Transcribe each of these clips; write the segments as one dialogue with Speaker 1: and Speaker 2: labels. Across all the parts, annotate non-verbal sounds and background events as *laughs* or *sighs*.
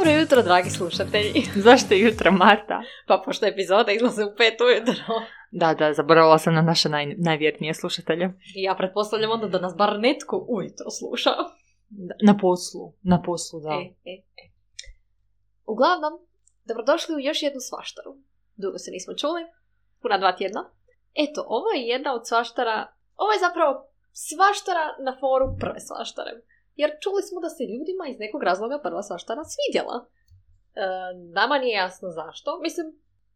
Speaker 1: Dobro jutro, dragi slušatelji. *laughs*
Speaker 2: Zašto je jutro, Marta?
Speaker 1: Pa pošto epizoda izlaze u pet ujutro.
Speaker 2: Da, da, zaboravila sam na naše naj, najvjernije slušatelje.
Speaker 1: I ja pretpostavljam onda da nas bar netko ujutro sluša.
Speaker 2: Na poslu, na poslu, da.
Speaker 1: E, e, e. Uglavnom, dobrodošli u još jednu svaštaru. Dugo se nismo čuli, puna dva tjedna. Eto, ovo je jedna od svaštara, ovo je zapravo svaštara na foru prve svaštare. Jer čuli smo da se ljudima iz nekog razloga prva svaštara svidjela. E, nama nije jasno zašto. Mislim,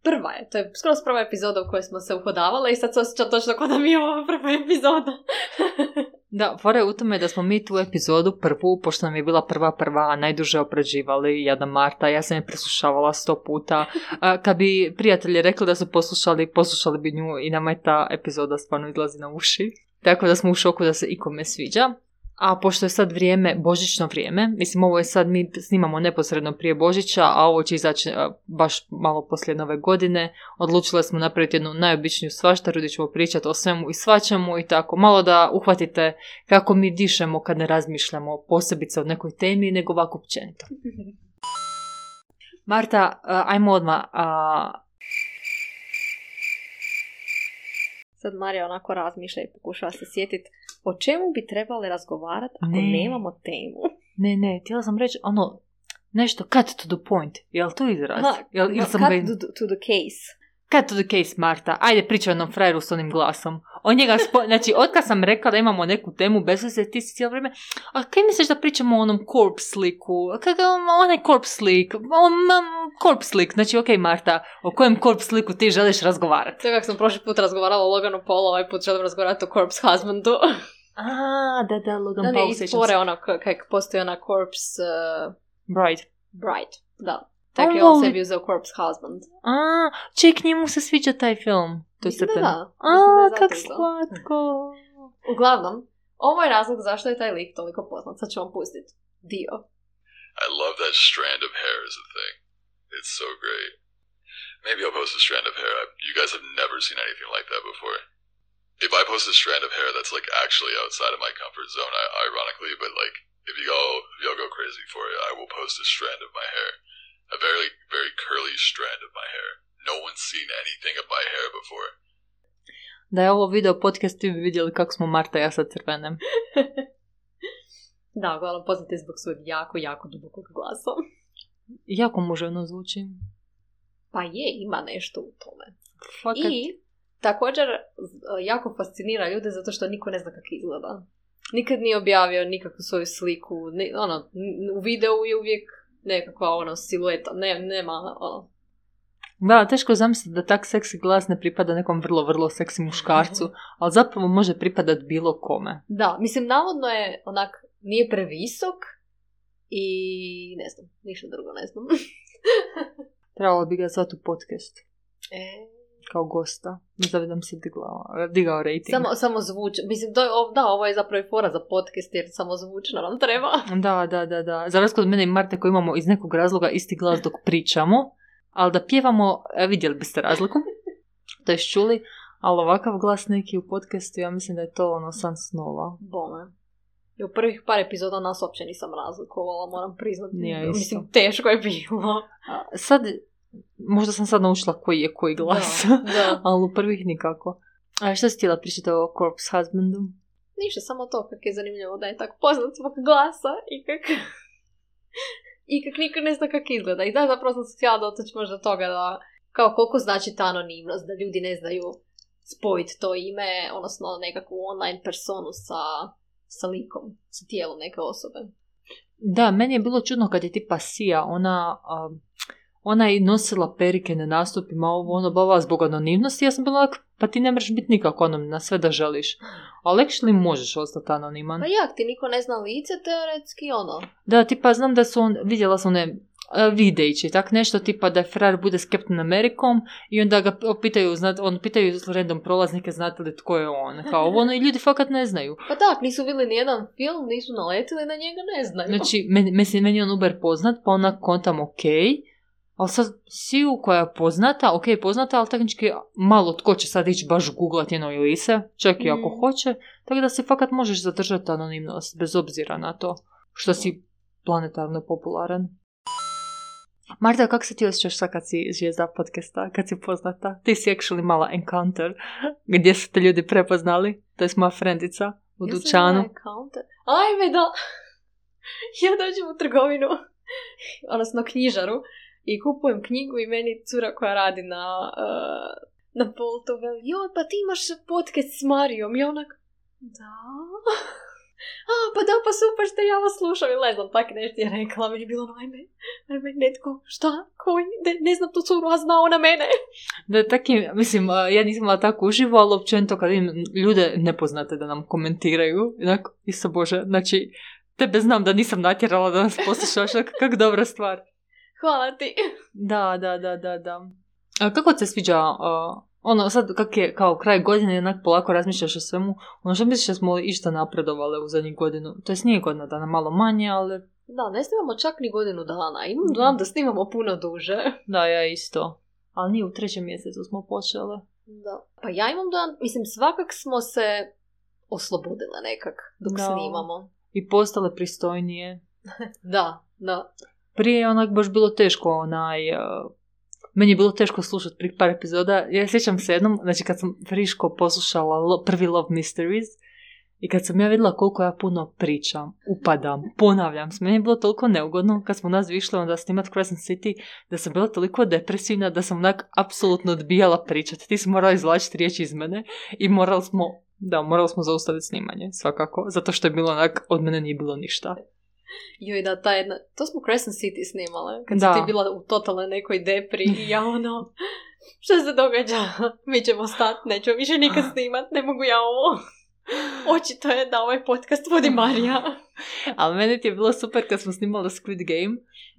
Speaker 1: prva je. To je skoro prva epizoda u kojoj smo se uhodavale i sad se osjećam točno kao da je ovo prva epizoda. *laughs*
Speaker 2: Da, fora je u tome da smo mi tu epizodu prvu, pošto nam je bila prva prva, najduže obrađivali, jedna Marta, ja sam je preslušavala sto puta. A, kad bi prijatelji rekli da su poslušali, poslušali bi nju i nama je ta epizoda stvarno izlazi na uši. Tako da smo u šoku da se ikome sviđa. A pošto je sad vrijeme, božićno vrijeme, mislim ovo je sad, mi snimamo neposredno prije Božića, a ovo će izaći baš malo poslije nove godine, odlučile smo napraviti jednu najobičniju svaštaru gdje ćemo pričati o svemu i svačemu i tako, malo da uhvatite kako mi dišemo kad ne razmišljamo posebice o nekoj temi, nego ovako općenito. Marta, ajmo odmah, a,
Speaker 1: Sad Marija onako razmišlja i pokušava se sjetiti o čemu bi trebali razgovarati ako
Speaker 2: Ne.
Speaker 1: nemamo temu.
Speaker 2: ne, ne, htjela sam reći, ono, nešto cut to the point, jel to izraz?
Speaker 1: Aha,
Speaker 2: Jel,
Speaker 1: no,
Speaker 2: sam
Speaker 1: cut
Speaker 2: ga-
Speaker 1: to, to the case.
Speaker 2: Cut to the case, Marta. Ajde, pričaj o jednom frajeru s onim glasom. On njega spo... *laughs* Znači, otkad sam rekla da imamo neku temu bez veze, ti si cijelo vrijeme, a kaj misliš da pričamo o onom corpse sliku? Kakav onaj corpse slik? O, mam, corpse slik. Znači, ok, Marta, o kojem corpse sliku ti želiš razgovarati?
Speaker 1: To je kako sam prošli put razgovarala o Loganu Paulu, ovaj put želim razgovarati o Corpse Husbandu. *laughs*
Speaker 2: A, da, da, Logan
Speaker 1: Da, ne,
Speaker 2: Paul,
Speaker 1: iz
Speaker 2: sjećam
Speaker 1: fore
Speaker 2: se.
Speaker 1: ono k- kak postoji ona Corpse uh,
Speaker 2: Bride.
Speaker 1: Bride. Da. Tako
Speaker 2: On
Speaker 1: je on sebi uzeo Corpse Husband.
Speaker 2: A, ček, njemu se sviđa taj film. To je
Speaker 1: Mislim da da.
Speaker 2: A,
Speaker 1: da
Speaker 2: kak slatko.
Speaker 1: Uglavnom, ovo je razlog zašto je taj lik toliko poznat. Sad ću vam pustiti dio.
Speaker 3: I love that strand of hair as a thing. It's so great. Maybe I'll post a strand of hair. I, you guys have never seen anything like that before. If I post a strand of hair that's like actually outside of my comfort zone, I, ironically, but like if you all if y'all go crazy for it, I will post a strand of my hair, a very very curly strand of my hair. No one's seen anything of my hair before.
Speaker 2: Da je ovo video podcast, ti bi vidjeli kako smo Marta i ja sad crvenem. *laughs*
Speaker 1: Da, uglavnom poznat je zbog svojeg jako, jako dubokog glasa.
Speaker 2: Jako muževno zvuči.
Speaker 1: Pa je, ima nešto u tome.
Speaker 2: Fakat.
Speaker 1: I također z- jako fascinira ljude zato što niko ne zna kako izgleda. Nikad nije objavio nikakvu svoju sliku, ni, ono, u videu je uvijek nekakva ono silueta, ne, nema ono.
Speaker 2: Da, teško zamisliti da tak seksi glas ne pripada nekom vrlo, vrlo seksi muškarcu, ali zapravo može pripadat bilo kome.
Speaker 1: Da, mislim, navodno je onak, nije previsok i ne znam, ništa drugo ne znam. *laughs*
Speaker 2: Trebalo bi ga zvati u podcast,
Speaker 1: e,
Speaker 2: kao gosta. Da bi nam se digla, digao rating.
Speaker 1: samo, samo zvuč, mislim, to je, da, ovo je zapravo i fora za podcast jer samo zvučno nam treba.
Speaker 2: Da, da, da, da. Za razliku od mene i Marte koji imamo iz nekog razloga isti glas dok pričamo, ali da pjevamo, e, vidjeli biste razliku, to je čuli, ali ovakav glas neki u podcastu, ja mislim da je to ono san snova.
Speaker 1: Bome. I u prvih par epizoda nas uopće nisam razlikovala, moram priznati.
Speaker 2: Nije isto.
Speaker 1: Mislim, teško je bilo.
Speaker 2: A, Sad, možda sam sad naučila koji je koji glas,
Speaker 1: Da, da. *laughs*
Speaker 2: ali u prvih nikako. A što si htjela pričati o Corpse Husbandu?
Speaker 1: Ništa, samo to kako je zanimljivo da je tako poznat zbog glasa i kak... *laughs* I kak niko ne zna kako izgleda. I da, zapravo sam se htjela dotaći možda toga da kao koliko znači ta anonimnost, da ljudi ne znaju spojiti to ime, odnosno nekakvu online personu sa, sa likom, sa tijelom neke osobe.
Speaker 2: Da, meni je bilo čudno kad je tipa Sija, ona, a, ona je nosila perike na nastupima, ovo ono bava zbog anonimnosti, ja sam bila ovak, pa ti ne možeš biti nikako anonimna, sve da želiš. Ali actually možeš ostati anoniman.
Speaker 1: Pa jak, ti niko ne zna lice, teoretski ono.
Speaker 2: Da, tipa znam da su on, vidjela sam one a, videići, tak nešto tipa da je frajer bude s Captain Amerikom i onda ga pitaju, on pitaju random prolaznike znate li tko je on, kao ono i ljudi fakat ne znaju.
Speaker 1: Pa tak, nisu vidjeli ni jedan film, nisu naletili na njega, ne znaju.
Speaker 2: Znači, meni, meni je on uber poznat, pa onak kontam ok, ali sad Siju koja je poznata, ok, poznata, ali tehnički malo tko će sad ići baš googlat njeno Elise, čak i ako
Speaker 1: Mm.
Speaker 2: hoće, tako da se fakat možeš zadržati anonimnost, bez obzira na to što si planetarno popularan. Marta, kako se ti osjećaš sad kad si zvijezda podcasta, kad si poznata? Ti si actually mala encounter, *laughs* gdje su te ljudi prepoznali? To je moja frendica u
Speaker 1: Ja
Speaker 2: dućanu.
Speaker 1: Ajme da! *laughs* Ja dođem u trgovinu, *laughs* odnosno knjižaru, i kupujem knjigu i meni cura koja radi na, uh, na Boltu veli, joj, pa ti imaš podcast s Marijom. I onak, da? *laughs* A, pa da, pa super što ja vas slušam. I ne znam, tak nešto je rekla. Meni je bilo, ajme, ajme, netko, šta, koji, ne, ne znam tu curu, a zna ona mene. *laughs*
Speaker 2: Da, taki, mislim, a, ja nisam imala tako uživo, ali općenito kad vidim ljude nepoznate da nam komentiraju, onako, isto bože, znači, tebe znam da nisam natjerala da nas poslušaš, kak dobra stvar.
Speaker 1: Hvala ti.
Speaker 2: Da, da, da, da, da. A kako ti se sviđa, a, ono, sad kak je kao kraj godine, onak polako razmišljaš o svemu, ono što misliš da smo išta napredovale u zadnjih godinu? To jest nije godina dana, malo manje, ali
Speaker 1: Da, ne snimamo čak ni godinu dana. Imam dojam da snimamo puno duže.
Speaker 2: da, ja isto. Ali nije u trećem mjesecu smo počele.
Speaker 1: Da. Pa ja imam dojam, mislim, svakak smo se oslobodile nekak dok
Speaker 2: Da.
Speaker 1: snimamo.
Speaker 2: I postale pristojnije. *laughs*
Speaker 1: Da, da.
Speaker 2: Prije je onak baš bilo teško onaj... uh, meni je bilo teško slušati prije par epizoda. Ja sjećam se jednom, znači kad sam friško poslušala lo- prvi Love Mysteries i kad sam ja vidjela koliko ja puno pričam, upadam, ponavljam se. Meni je bilo toliko neugodno kad smo nas išli onda snimat Crescent City da sam bila toliko depresivna da sam onak apsolutno odbijala pričati. Ti si morala izvlačiti riječi iz mene i morali smo, da, morali smo zaustaviti snimanje, svakako, zato što je bilo onak, od mene nije bilo ništa. *laughs*
Speaker 1: Joj, da, ta jedna, to smo Crescent City snimale, kad
Speaker 2: Da.
Speaker 1: si ti bila u totalnoj nekoj depri i ja ono, *laughs* što se događa? *laughs* Mi ćemo stati, nećemo više nikad *sighs* snimat, ne mogu ja ovo. Očito je da ovaj podcast vodi Marija.
Speaker 2: Ali meni ti je bilo super kad smo snimali Squid Game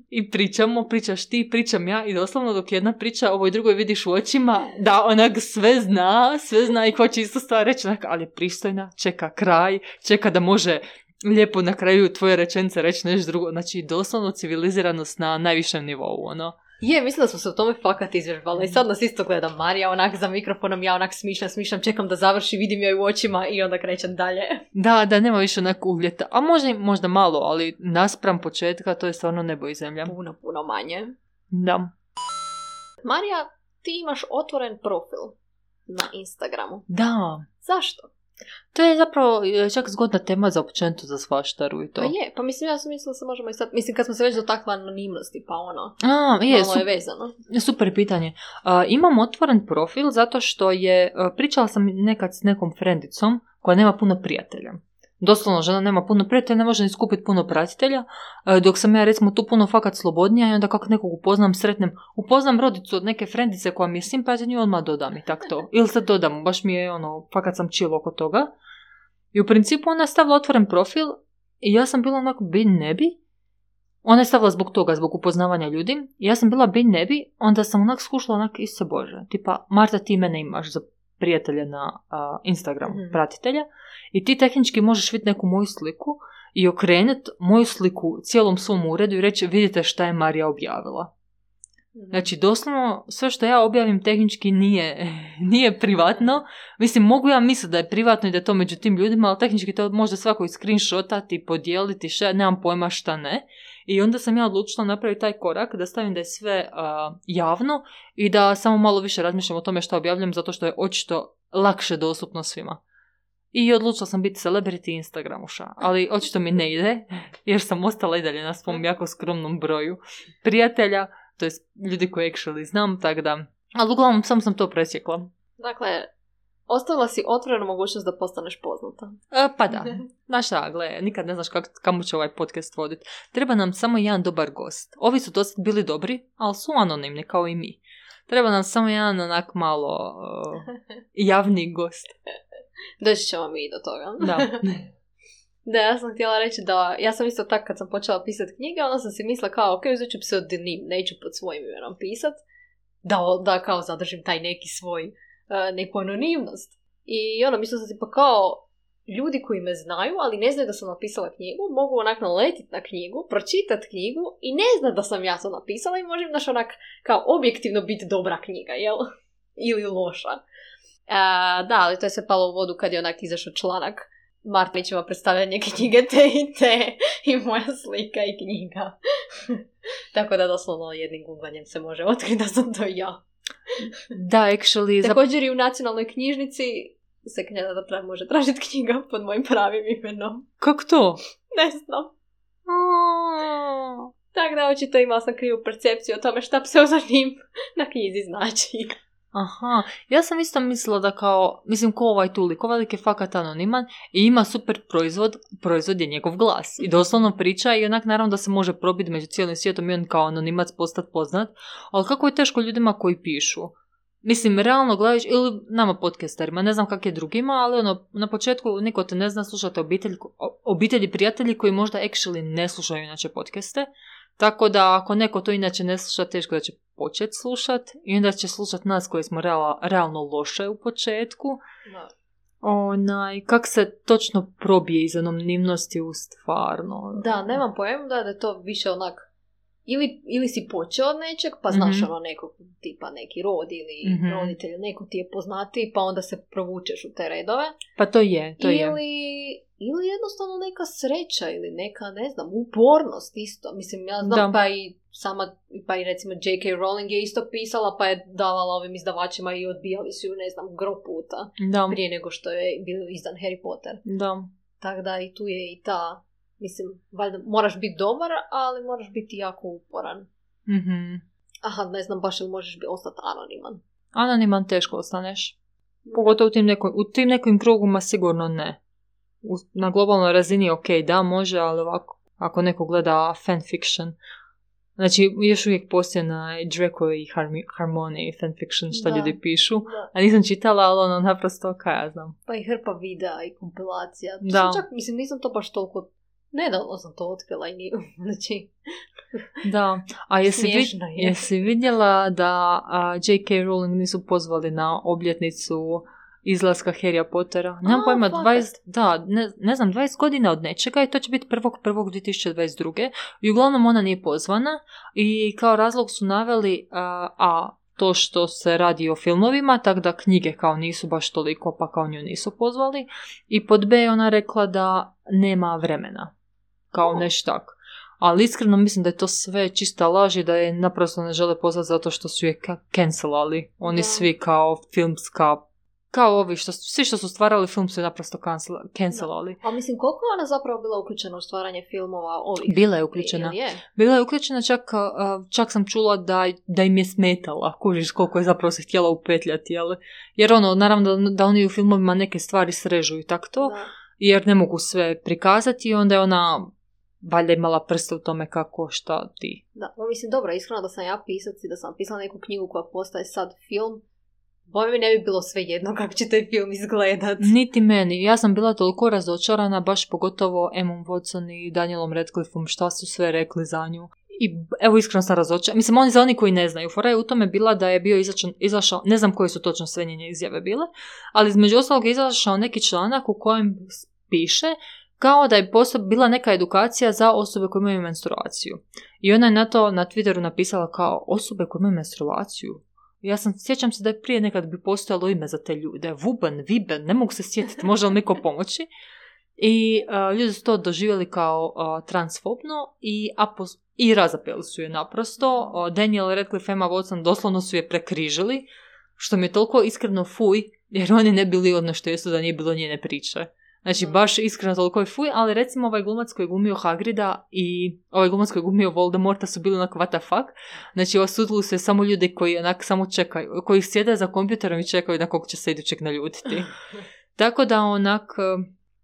Speaker 2: i pričamo, pričaš ti, pričam ja i doslovno dok jedna priča ovoj drugoj vidiš u očima da onak sve zna, sve zna i hoće isto stvar reći onak, ali je pristojna, čeka kraj, čeka da može lijepo na kraju tvoje rečenice reći nešto drugo. Znači doslovno civiliziranost na najvišem nivou, ono.
Speaker 1: Je, mislim da smo se u tome fakat izvježbala i sad nas isto gleda Marija onak za mikrofonom, ja onak smišljam, smišljam, čekam da završi, vidim joj u očima i onda krećem dalje. *laughs*
Speaker 2: Da, da, nema više onak uvjeta. A možda, možda malo, ali naspram početka to je stvarno nebo i zemlja.
Speaker 1: Puno, puno manje.
Speaker 2: Da.
Speaker 1: Marija, ti imaš otvoren profil na Instagramu.
Speaker 2: Da.
Speaker 1: Zašto?
Speaker 2: To je zapravo e, čak zgodna tema za općenito za svaštaru i to.
Speaker 1: Pa je, pa mislim, ja sam mislila se možemo i sad, mislim kad smo se već dotakla anonimnosti, pa ono,
Speaker 2: A, je,
Speaker 1: malo
Speaker 2: su-
Speaker 1: je vezano.
Speaker 2: super pitanje. A, imam otvoren profil zato što je, a, pričala sam nekad s nekom frendicom koja nema puno prijatelja. Doslovno žena nema puno prijatelja, ne može ni skupiti puno pratitelja, a, dok sam ja recimo tu puno fakat slobodnija i onda kako nekog upoznam, sretnem, upoznam rodicu od neke frendice koja mi je simpatična i odmah dodam i tak to. *laughs* Ili se dodam, baš mi je ono, fakat sam chill oko toga. I u principu ona je stavila otvoren profil i ja sam bila onako bi ne bi. Ona je stavila zbog toga, zbog upoznavanja ljudi. I ja sam bila bi ne bi, onda sam onak skušala onak se bože. Tipa, Marta ti mene imaš za prijatelja na a, Instagramu,
Speaker 1: Mhm.
Speaker 2: pratitelja. I ti tehnički možeš vidjeti neku moju sliku i okrenuti moju sliku cijelom svom uredu i reći vidite šta je Marija objavila. Znači, doslovno, sve što ja objavim tehnički nije, *laughs* nije privatno. Mislim, mogu ja misliti da je privatno i da je to među tim ljudima, ali tehnički to može svako i screenshotati, podijeliti, šta, nemam pojma šta ne. I onda sam ja odlučila napraviti taj korak da stavim da je sve a, javno i da samo malo više razmišljam o tome što objavljam zato što je očito lakše dostupno svima. I odlučila sam biti celebrity Instagramuša, ali očito mi ne ide, *laughs* jer sam ostala i dalje na svom jako skromnom broju prijatelja, to jest ljudi koje actually znam, tako da... Ali uglavnom, sam sam to presjekla.
Speaker 1: Dakle, ostavila si otvorenu mogućnost da postaneš poznata.
Speaker 2: E, pa da, *laughs* znaš šta, gle, nikad ne znaš kak, kamo će ovaj podcast voditi. Treba nam samo jedan dobar gost. Ovi su dosad bili dobri, ali su anonimni kao i mi. Treba nam samo jedan onak malo uh, *laughs* javni gost.
Speaker 1: Doći ćemo mi do toga.
Speaker 2: Da. *laughs*
Speaker 1: Da, ja sam htjela reći da, ja sam isto tako kad sam počela pisati knjige, onda sam si mislila kao, ok, uzet ću pseudonim, neću pod svojim imenom pisat, da, da kao zadržim taj neki svoj, uh, neku anonimnost. I ono, mislila sam si pa kao, ljudi koji me znaju, ali ne znaju da sam napisala knjigu, mogu onak naletiti na knjigu, pročitat knjigu i ne zna da sam ja to napisala i može im naš onak kao objektivno biti dobra knjiga, jel? *laughs* Ili loša. A, da, ali to je sve palo u vodu kad je onak izašao članak Martinićeva predstavljanje knjige te i te i moja slika i knjiga *laughs* Tako da doslovno jednim googlanjem se može otkriti da sam to ja.
Speaker 2: Da, actually.
Speaker 1: Također i u nacionalnoj knjižnici se knjada da tra- može tražiti knjiga pod mojim pravim imenom.
Speaker 2: Kako to? *laughs*
Speaker 1: Ne znam. Tako da očito imala sam krivu percepciju o tome šta pseudonim na knjizi znači.
Speaker 2: Aha, ja sam isto mislila da kao, mislim ko ovaj Tuli, ko veliki fakat anoniman i ima super proizvod, proizvod je njegov glas i doslovno priča i onak naravno da se može probiti među cijelim svijetom i on kao anonimac postati poznat, ali kako je teško ljudima koji pišu. Mislim, realno gledajući, ili nama podcasterima, ne znam kak je drugima, ali ono, na početku niko te ne zna, slušate obitelj, obitelji prijatelji koji možda actually ne slušaju inače podcaste, tako da ako neko to inače ne sluša, teško da će početi slušat i onda će slušat nas koji smo reala- realno loše u početku. Onaj, kak se točno probije iz anonimnosti u stvarno.
Speaker 1: Da, nemam pojma da je to više onak ili, ili si počeo od nečeg, pa znaš
Speaker 2: Mhm.
Speaker 1: ono nekog tipa neki rod ili
Speaker 2: Mhm.
Speaker 1: roditelj, neko ti je poznatiji, pa onda se provučeš u te redove.
Speaker 2: Pa to je, to
Speaker 1: ili,
Speaker 2: je.
Speaker 1: ili jednostavno neka sreća ili neka, ne znam, upornost isto. Mislim, ja znam
Speaker 2: Da.
Speaker 1: pa i sama, pa i recimo J.K. Rowling je isto pisala pa je davala ovim izdavačima i odbijali su ju, ne znam, gro puta
Speaker 2: Da,
Speaker 1: prije nego što je bio izdan Harry Potter.
Speaker 2: da.
Speaker 1: Tako da i tu je i ta, mislim, valjda moraš biti dobar, ali moraš biti jako uporan.
Speaker 2: Mhm.
Speaker 1: Aha, ne znam baš ili možeš bi ostati anoniman.
Speaker 2: Anoniman teško ostaneš. Pogotovo u tim, nekoj, u tim nekim kruguma sigurno ne. U, na globalnoj razini ok, da, može, ali ovako, ako neko gleda fanfiction, znači još uvijek postoje na Draco i Harmony fanfiction što
Speaker 1: Da.
Speaker 2: ljudi pišu,
Speaker 1: Da.
Speaker 2: a nisam čitala, ali ono naprosto, kaj ja znam.
Speaker 1: Pa i hrpa videa i kompilacija.
Speaker 2: Da.
Speaker 1: Čak, mislim, nisam to baš toliko... Nedavno sam to otkrila i nije, *laughs* znači...
Speaker 2: Da, a jesi, vid-
Speaker 1: je.
Speaker 2: jesi vidjela da a, J.K. Rowling nisu pozvali na obljetnicu izlaska Harrya Pottera? Nemam
Speaker 1: A,
Speaker 2: pojma,
Speaker 1: fakat.
Speaker 2: 20, da, ne, ne znam, 20 godina od nečega i to će biti 1.1.2022. I uglavnom ona nije pozvana i kao razlog su naveli a, a to što se radi o filmovima, tako da knjige kao nisu baš toliko, pa kao nju nisu pozvali. I pod B je ona rekla da nema vremena. Kao
Speaker 1: O.
Speaker 2: nešto tak. Ali iskreno mislim da je to sve čista laž i da je naprosto ne žele pozvati zato što su je cancelali. Oni
Speaker 1: Da.
Speaker 2: svi kao filmska, kao ovi, što, svi što su stvarali film su naprosto cancel, cancelali.
Speaker 1: A mislim, koliko je ona zapravo bila uključena u stvaranje filmova ovih?
Speaker 2: Bila je uključena.
Speaker 1: Je?
Speaker 2: Bila je uključena čak, čak sam čula da, da im je smetala, kužiš koliko je zapravo se htjela upetljati, ali, jer ono, naravno da, da oni u filmovima neke stvari srežu i tako to,
Speaker 1: Da.
Speaker 2: jer ne mogu sve prikazati i onda je ona valjda imala prste u tome kako šta ti.
Speaker 1: Da, mislim, dobro, iskreno da sam ja pisac i da sam pisala neku knjigu koja postaje sad film, boj mi ne bi bilo sve jedno kako će taj film izgledat.
Speaker 2: Niti meni. Ja sam bila toliko razočarana, baš pogotovo Emmom Watson i Danielom Radcliffeom, šta su sve rekli za nju. I evo iskreno sam razočarana. Mislim, oni za oni koji ne znaju. Fora je u tome bila da je bio izašao, izašao ne znam koje su točno sve njene izjave bile, ali između ostalog je izašao neki članak u kojem piše kao da je posto- bila neka edukacija za osobe koje imaju menstruaciju. I ona je na to na Twitteru napisala kao osobe koje imaju menstruaciju. Ja sam, sjećam se da je prije nekad bi postojalo ime za te ljude. Vuben, Viben, ne mogu se sjetiti, može li neko pomoći? I uh, ljudi su to doživjeli kao uh, transfobno i, apos- i razapeli su je naprosto. Uh, Daniel Radcliffe, Emma Watson doslovno su je prekrižili, što mi je toliko iskreno fuj, jer oni ne bili ono što jesu da nije bilo njene priče. Znači, baš iskreno toliko je fuj, ali recimo ovaj glumac koji je glumio Hagrida i ovaj glumac koji je glumio Voldemorta su bili onak what the fuck. Znači, osudili se samo ljudi koji onak samo čekaju, koji sjede za kompjuterom i čekaju na kog će se idućeg naljutiti. *laughs* Tako da onak,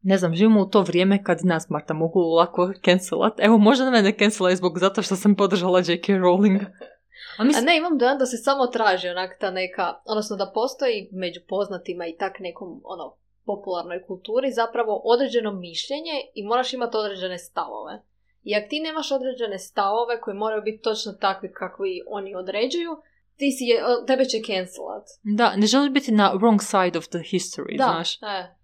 Speaker 2: ne znam, živimo u to vrijeme kad nas Marta mogu lako cancelat. Evo, možda me ne cancelaju zbog zato što sam podržala J.K. Rowling. A *laughs*
Speaker 1: A
Speaker 2: mislim,
Speaker 1: ne, imam dojam da se samo traži onak ta neka, odnosno da postoji među poznatima i tak nekom, ono, popularnoj kulturi zapravo određeno mišljenje i moraš imati određene stavove. I ako ti nemaš određene stavove koji moraju biti točno takvi kakvi oni određuju, ti si je, tebe će cancelat.
Speaker 2: da, ne želiš biti na wrong side of the history,
Speaker 1: Da,
Speaker 2: znaš.
Speaker 1: e.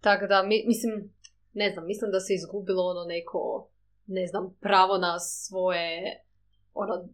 Speaker 1: Tako da, mi, mislim, ne znam, mislim da se izgubilo ono neko, ne znam, pravo na svoje, ono,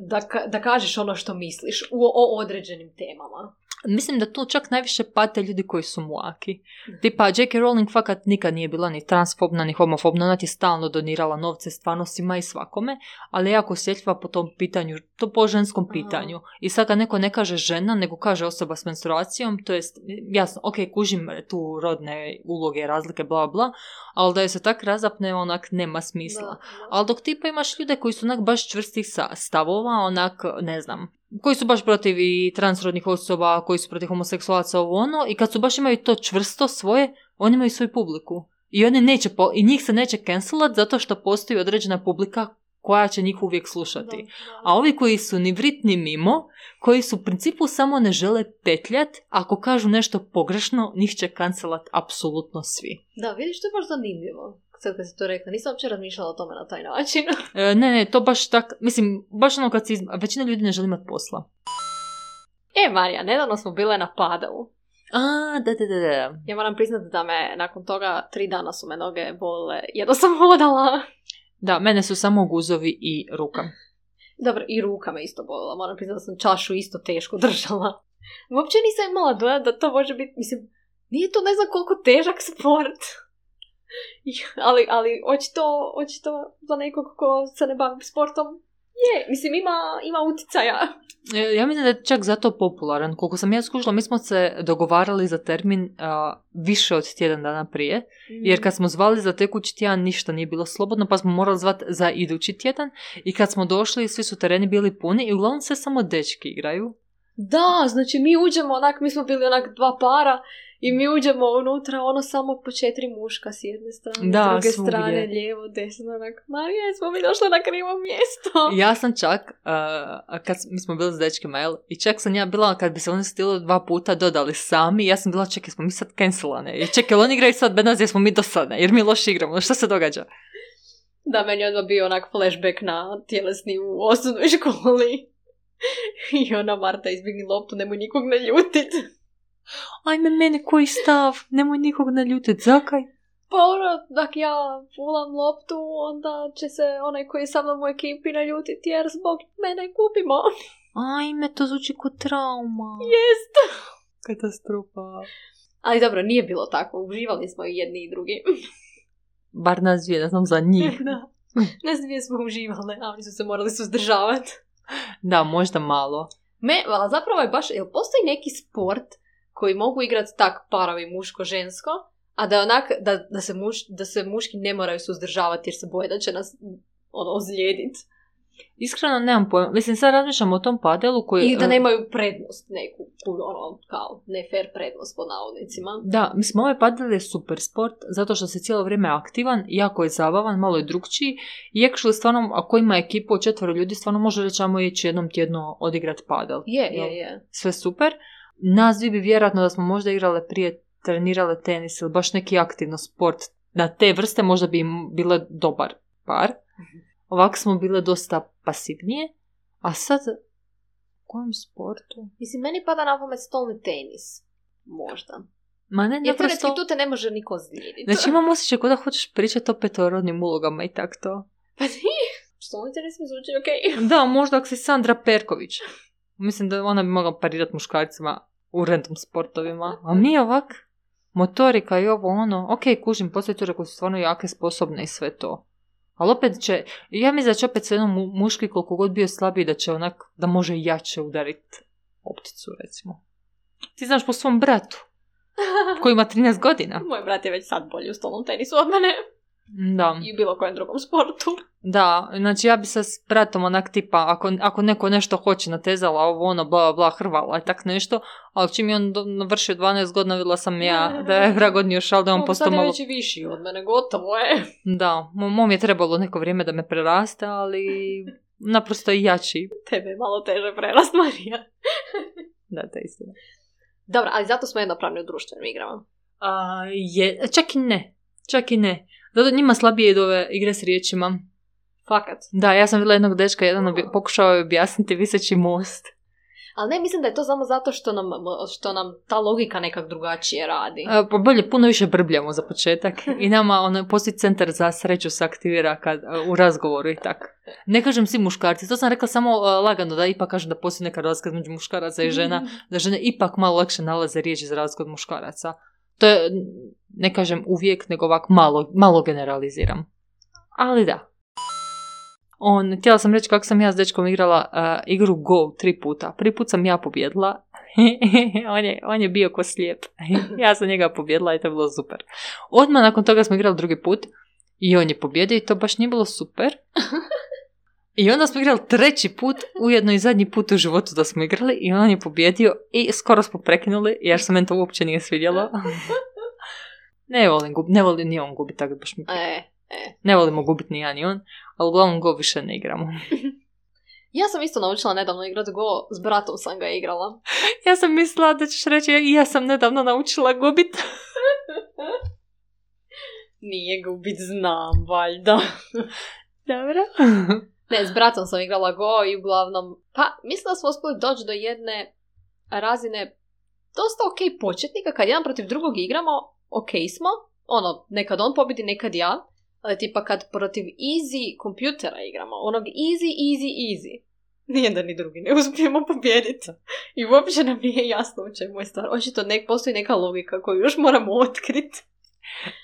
Speaker 1: da, da kažeš ono što misliš u, o određenim temama.
Speaker 2: Mislim da tu čak najviše pate ljudi koji su muaki. Tipa, J.K. Rowling fakat nikad nije bila ni transfobna, ni homofobna, ona ti stalno donirala novce stvarno svima i svakome, ali je jako osjetljiva po tom pitanju, to po ženskom
Speaker 1: Aha.
Speaker 2: pitanju. I sad kad neko ne kaže žena, nego kaže osoba s menstruacijom, to jest, jasno, ok, kužim tu rodne uloge, razlike, bla bla, ali da je se tak razapne, onak nema smisla.
Speaker 1: Da, da.
Speaker 2: Ali dok tipa imaš ljude koji su onak baš čvrstih sa- stavova, onak, ne znam, koji su baš protiv i transrodnih osoba, koji su protiv homoseksualaca, ovo ono, i kad su baš imaju to čvrsto svoje, oni imaju svoju publiku. I oni neće, po- i njih se neće cancelat zato što postoji određena publika koja će njih uvijek slušati. A ovi koji su ni vrit ni mimo, koji su u principu samo ne žele petljat, ako kažu nešto pogrešno, njih će kancelat apsolutno svi.
Speaker 1: Da, vidiš, to je baš zanimljivo. Sad kad si to rekla, nisam uopće razmišljala o tome na taj način. *laughs*
Speaker 2: E, ne, ne, to baš tak, mislim, baš ono kad si, izm- većina ljudi ne želi imati posla.
Speaker 1: E, Marija, nedavno smo bile na padalu.
Speaker 2: A, da, da, da, da.
Speaker 1: Ja moram priznati da me nakon toga tri dana su me noge bole. Jedno sam hodala.
Speaker 2: Da, mene su samo guzovi i ruka.
Speaker 1: Dobro, i ruka me isto bolila. Moram priznati da sam čašu isto teško držala. Uopće nisam imala dojam da to može biti, mislim, nije to ne znam koliko težak sport. *laughs* Ali, ali očito, očito za nekog ko se ne bavi sportom, je, mislim, ima, ima uticaja. *laughs*
Speaker 2: E, Ja mislim da je čak zato popularan. Koliko sam ja skužila, mi smo se dogovarali za termin a, više od tjedan dana prije. Jer kad smo zvali za tekući tjedan ništa nije bilo slobodno, pa smo morali zvati za idući tjedan. I kad smo došli, svi su tereni bili puni i uglavnom sve samo dečki igraju.
Speaker 1: Da, znači mi uđemo onak, mi smo bili onak dva para i mi uđemo unutra, ono samo po četiri muška s jedne strane,
Speaker 2: Da,
Speaker 1: s druge
Speaker 2: svugdje.
Speaker 1: strane, lijevo, desno, onak, Marija, smo mi došli na krivo mjesto. *laughs*
Speaker 2: Ja sam čak, a, kad mi smo bili s dečkima, jel? I čak sam ja bila, kad bi se oni stili dva puta dodali sami, ja sam bila, čekaj, smo mi sad cancelane. I čekaj, oni igraju sad bez nas, jer smo mi dosadne, jer mi loše igramo, što se događa?
Speaker 1: Da, meni je odmah bio onak flashback na tjelesni u osnovnoj školi. *laughs* I ona Marta izbjegni loptu, nemoj nikog ne ljutit.
Speaker 2: Ajme, mene koji stav, nemoj nikog naljutit, zakaj?
Speaker 1: Pa ono, dak ja fulam loptu, onda će se onaj koji je sa mnom u ekipi naljutiti jer zbog mene gubimo.
Speaker 2: Ajme, to zvuči kao trauma.
Speaker 1: Jest!
Speaker 2: Katastrofa.
Speaker 1: Ali dobro, nije bilo tako, uživali smo i jedni i drugi. *laughs*
Speaker 2: Bar nas dvije, ne znam za njih. *laughs*
Speaker 1: da. Nas dvije smo uživale, a oni su se morali suzdržavati.
Speaker 2: Da, možda malo.
Speaker 1: Me, ali zapravo je baš, jel postoji neki sport koji mogu igrati tak parovi muško-žensko, a da onak, da, da, se muš, da se muški ne moraju suzdržavati jer se boje da će nas ono, ozlijedit.
Speaker 2: Iskreno nemam pojma. Mislim, sad razmišljam o tom padelu koji...
Speaker 1: Ili da
Speaker 2: e,
Speaker 1: nemaju prednost neku, ono, kao, ne fair prednost pod navodnicima.
Speaker 2: Da, mislim, ovaj padel je super sport, zato što se cijelo vrijeme aktivan, jako je zabavan, malo je drugčiji i actually stvarno, ako ima ekipu od četvero ljudi, stvarno može reći, ajmo ići jednom tjedno odigrat padel.
Speaker 1: Je, je, je.
Speaker 2: Sve super. Nas bi vjerojatno da smo možda igrale prije, trenirale tenis ili baš neki aktivno sport na te vrste, možda bi im bile dobar par. Ovako smo bile dosta pasivnije, a sad u kojem sportu?
Speaker 1: Mislim, meni pada na pamet stolni tenis. Možda.
Speaker 2: Ma ne,
Speaker 1: Jer
Speaker 2: naprosto...
Speaker 1: tu te ne može niko ozlijediti.
Speaker 2: Znači imam osjećaj kao da hoćeš pričati o petorodnim ulogama i tak to.
Speaker 1: Pa nije. Stolni tenis mi zvuči okej.
Speaker 2: Da, možda ako si Sandra Perković. *laughs* Mislim da ona bi mogla parirati muškarcima u random sportovima. A mi ovak, motorika i ovo ono, ok, kužim, postoje ture koje su stvarno jake, sposobne i sve to. Ali opet će, ja mislim da će opet mu, muški koliko god bio slabiji da će onak, da može jače udariti opticu recimo. Ti znaš po svom bratu, *laughs* koji ima 13 godina.
Speaker 1: Moj brat je već sad bolji u stolnom tenisu od mene.
Speaker 2: Da.
Speaker 1: I u bilo kojem drugom sportu. *laughs*
Speaker 2: Da, znači ja bi se s bratom onak tipa, ako, ako neko nešto hoće natezala, ovo ono, bla, bla, hrvala i tak nešto, ali čim je on navršio 12 godina, vidjela sam ja da je vrag odnio šal, da on postao malo...
Speaker 1: već i viši od mene, gotovo je. *laughs*
Speaker 2: Da, mo- mom je trebalo neko vrijeme da me preraste, ali *laughs* naprosto i jači.
Speaker 1: Tebe je malo teže prerast, Marija.
Speaker 2: Da, to je istina.
Speaker 1: Dobro, ali zato smo jednopravni u društvenim igrama.
Speaker 2: A, je, čak i ne, čak i ne. Zato njima slabije idu ove igre s riječima.
Speaker 1: Fakat.
Speaker 2: Da, ja sam vidjela jednog dečka, jedan obje- pokušao je objasniti viseći most.
Speaker 1: Ali ne mislim da je to samo zato što nam, što nam ta logika nekak drugačije radi.
Speaker 2: A, pa bolje, puno više brbljamo za početak. I *laughs* nama ono, postoji centar za sreću se aktivira kad, u razgovoru i tak. Ne kažem svi muškarci, to sam rekla samo uh, lagano, da ipak kažem da postoji neka razlika između muškaraca i žena, da žene ipak malo lakše nalaze riječi za razliku od muškaraca. To je, ne kažem uvijek, nego ovak malo, malo generaliziram. Ali da. On, htjela sam reći kako sam ja s dečkom igrala uh, igru Go tri puta. Prvi put sam ja pobjedila. *laughs* on, je, on je bio ko slijep. *laughs* ja sam njega pobjedila i to je bilo super. Odmah nakon toga smo igrali drugi put i on je pobjedio i to baš nije bilo super. *laughs* I onda smo igrali treći put, ujedno i zadnji put u životu da smo igrali i on je pobjedio i skoro smo prekinuli jer se meni to uopće nije svidjelo. *laughs* ne volim gubiti, ne volim ni on gubiti, tako baš mi...
Speaker 1: E, e.
Speaker 2: Ne volimo gubiti ni ja ni on, ali uglavnom go više ne igramo. *laughs*
Speaker 1: Ja sam isto naučila nedavno igrati Go, s bratom sam ga igrala. *laughs*
Speaker 2: ja sam mislila da ćeš reći ja sam nedavno naučila gubit.
Speaker 1: Nije gubit, znam, valjda.
Speaker 2: Dobro.
Speaker 1: Ne, s bratom sam igrala Go i uglavnom, pa mislim da smo uspjeli doći do jedne razine dosta ok početnika, kad jedan protiv drugog igramo, ok smo, ono, nekad on pobjedi, nekad ja, ali tipa kad protiv easy kompjutera igramo, onog easy, easy, easy, *laughs* nije da ni drugi ne uspijemo pobijediti. I uopće nam nije jasno u čemu je stvar. Očito nek, postoji neka logika koju još moramo otkriti.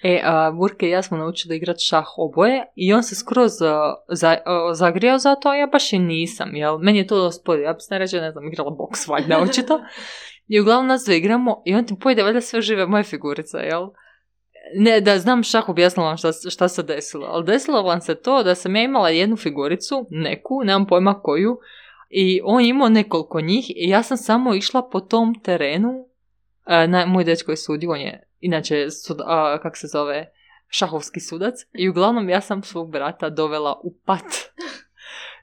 Speaker 2: E, a, Burke i ja smo naučili igrati šah oboje i on se skroz za, zagrijao za to, a ja baš i nisam, jel? Meni je to spodio, ja bi se ne reći, ne znam, igrala boks valjda *laughs* očito. I uglavnom nas dve igramo i on ti pojede valjda sve žive moje figurice, jel? Ne, da znam šah objasnila vam šta, šta se desilo, ali desilo vam se to da sam ja imala jednu figuricu, neku, nemam pojma koju, i on imao nekoliko njih i ja sam samo išla po tom terenu, na, moj dečko je sudio, on je inače, sud, a, kak se zove, šahovski sudac, i uglavnom ja sam svog brata dovela u pat.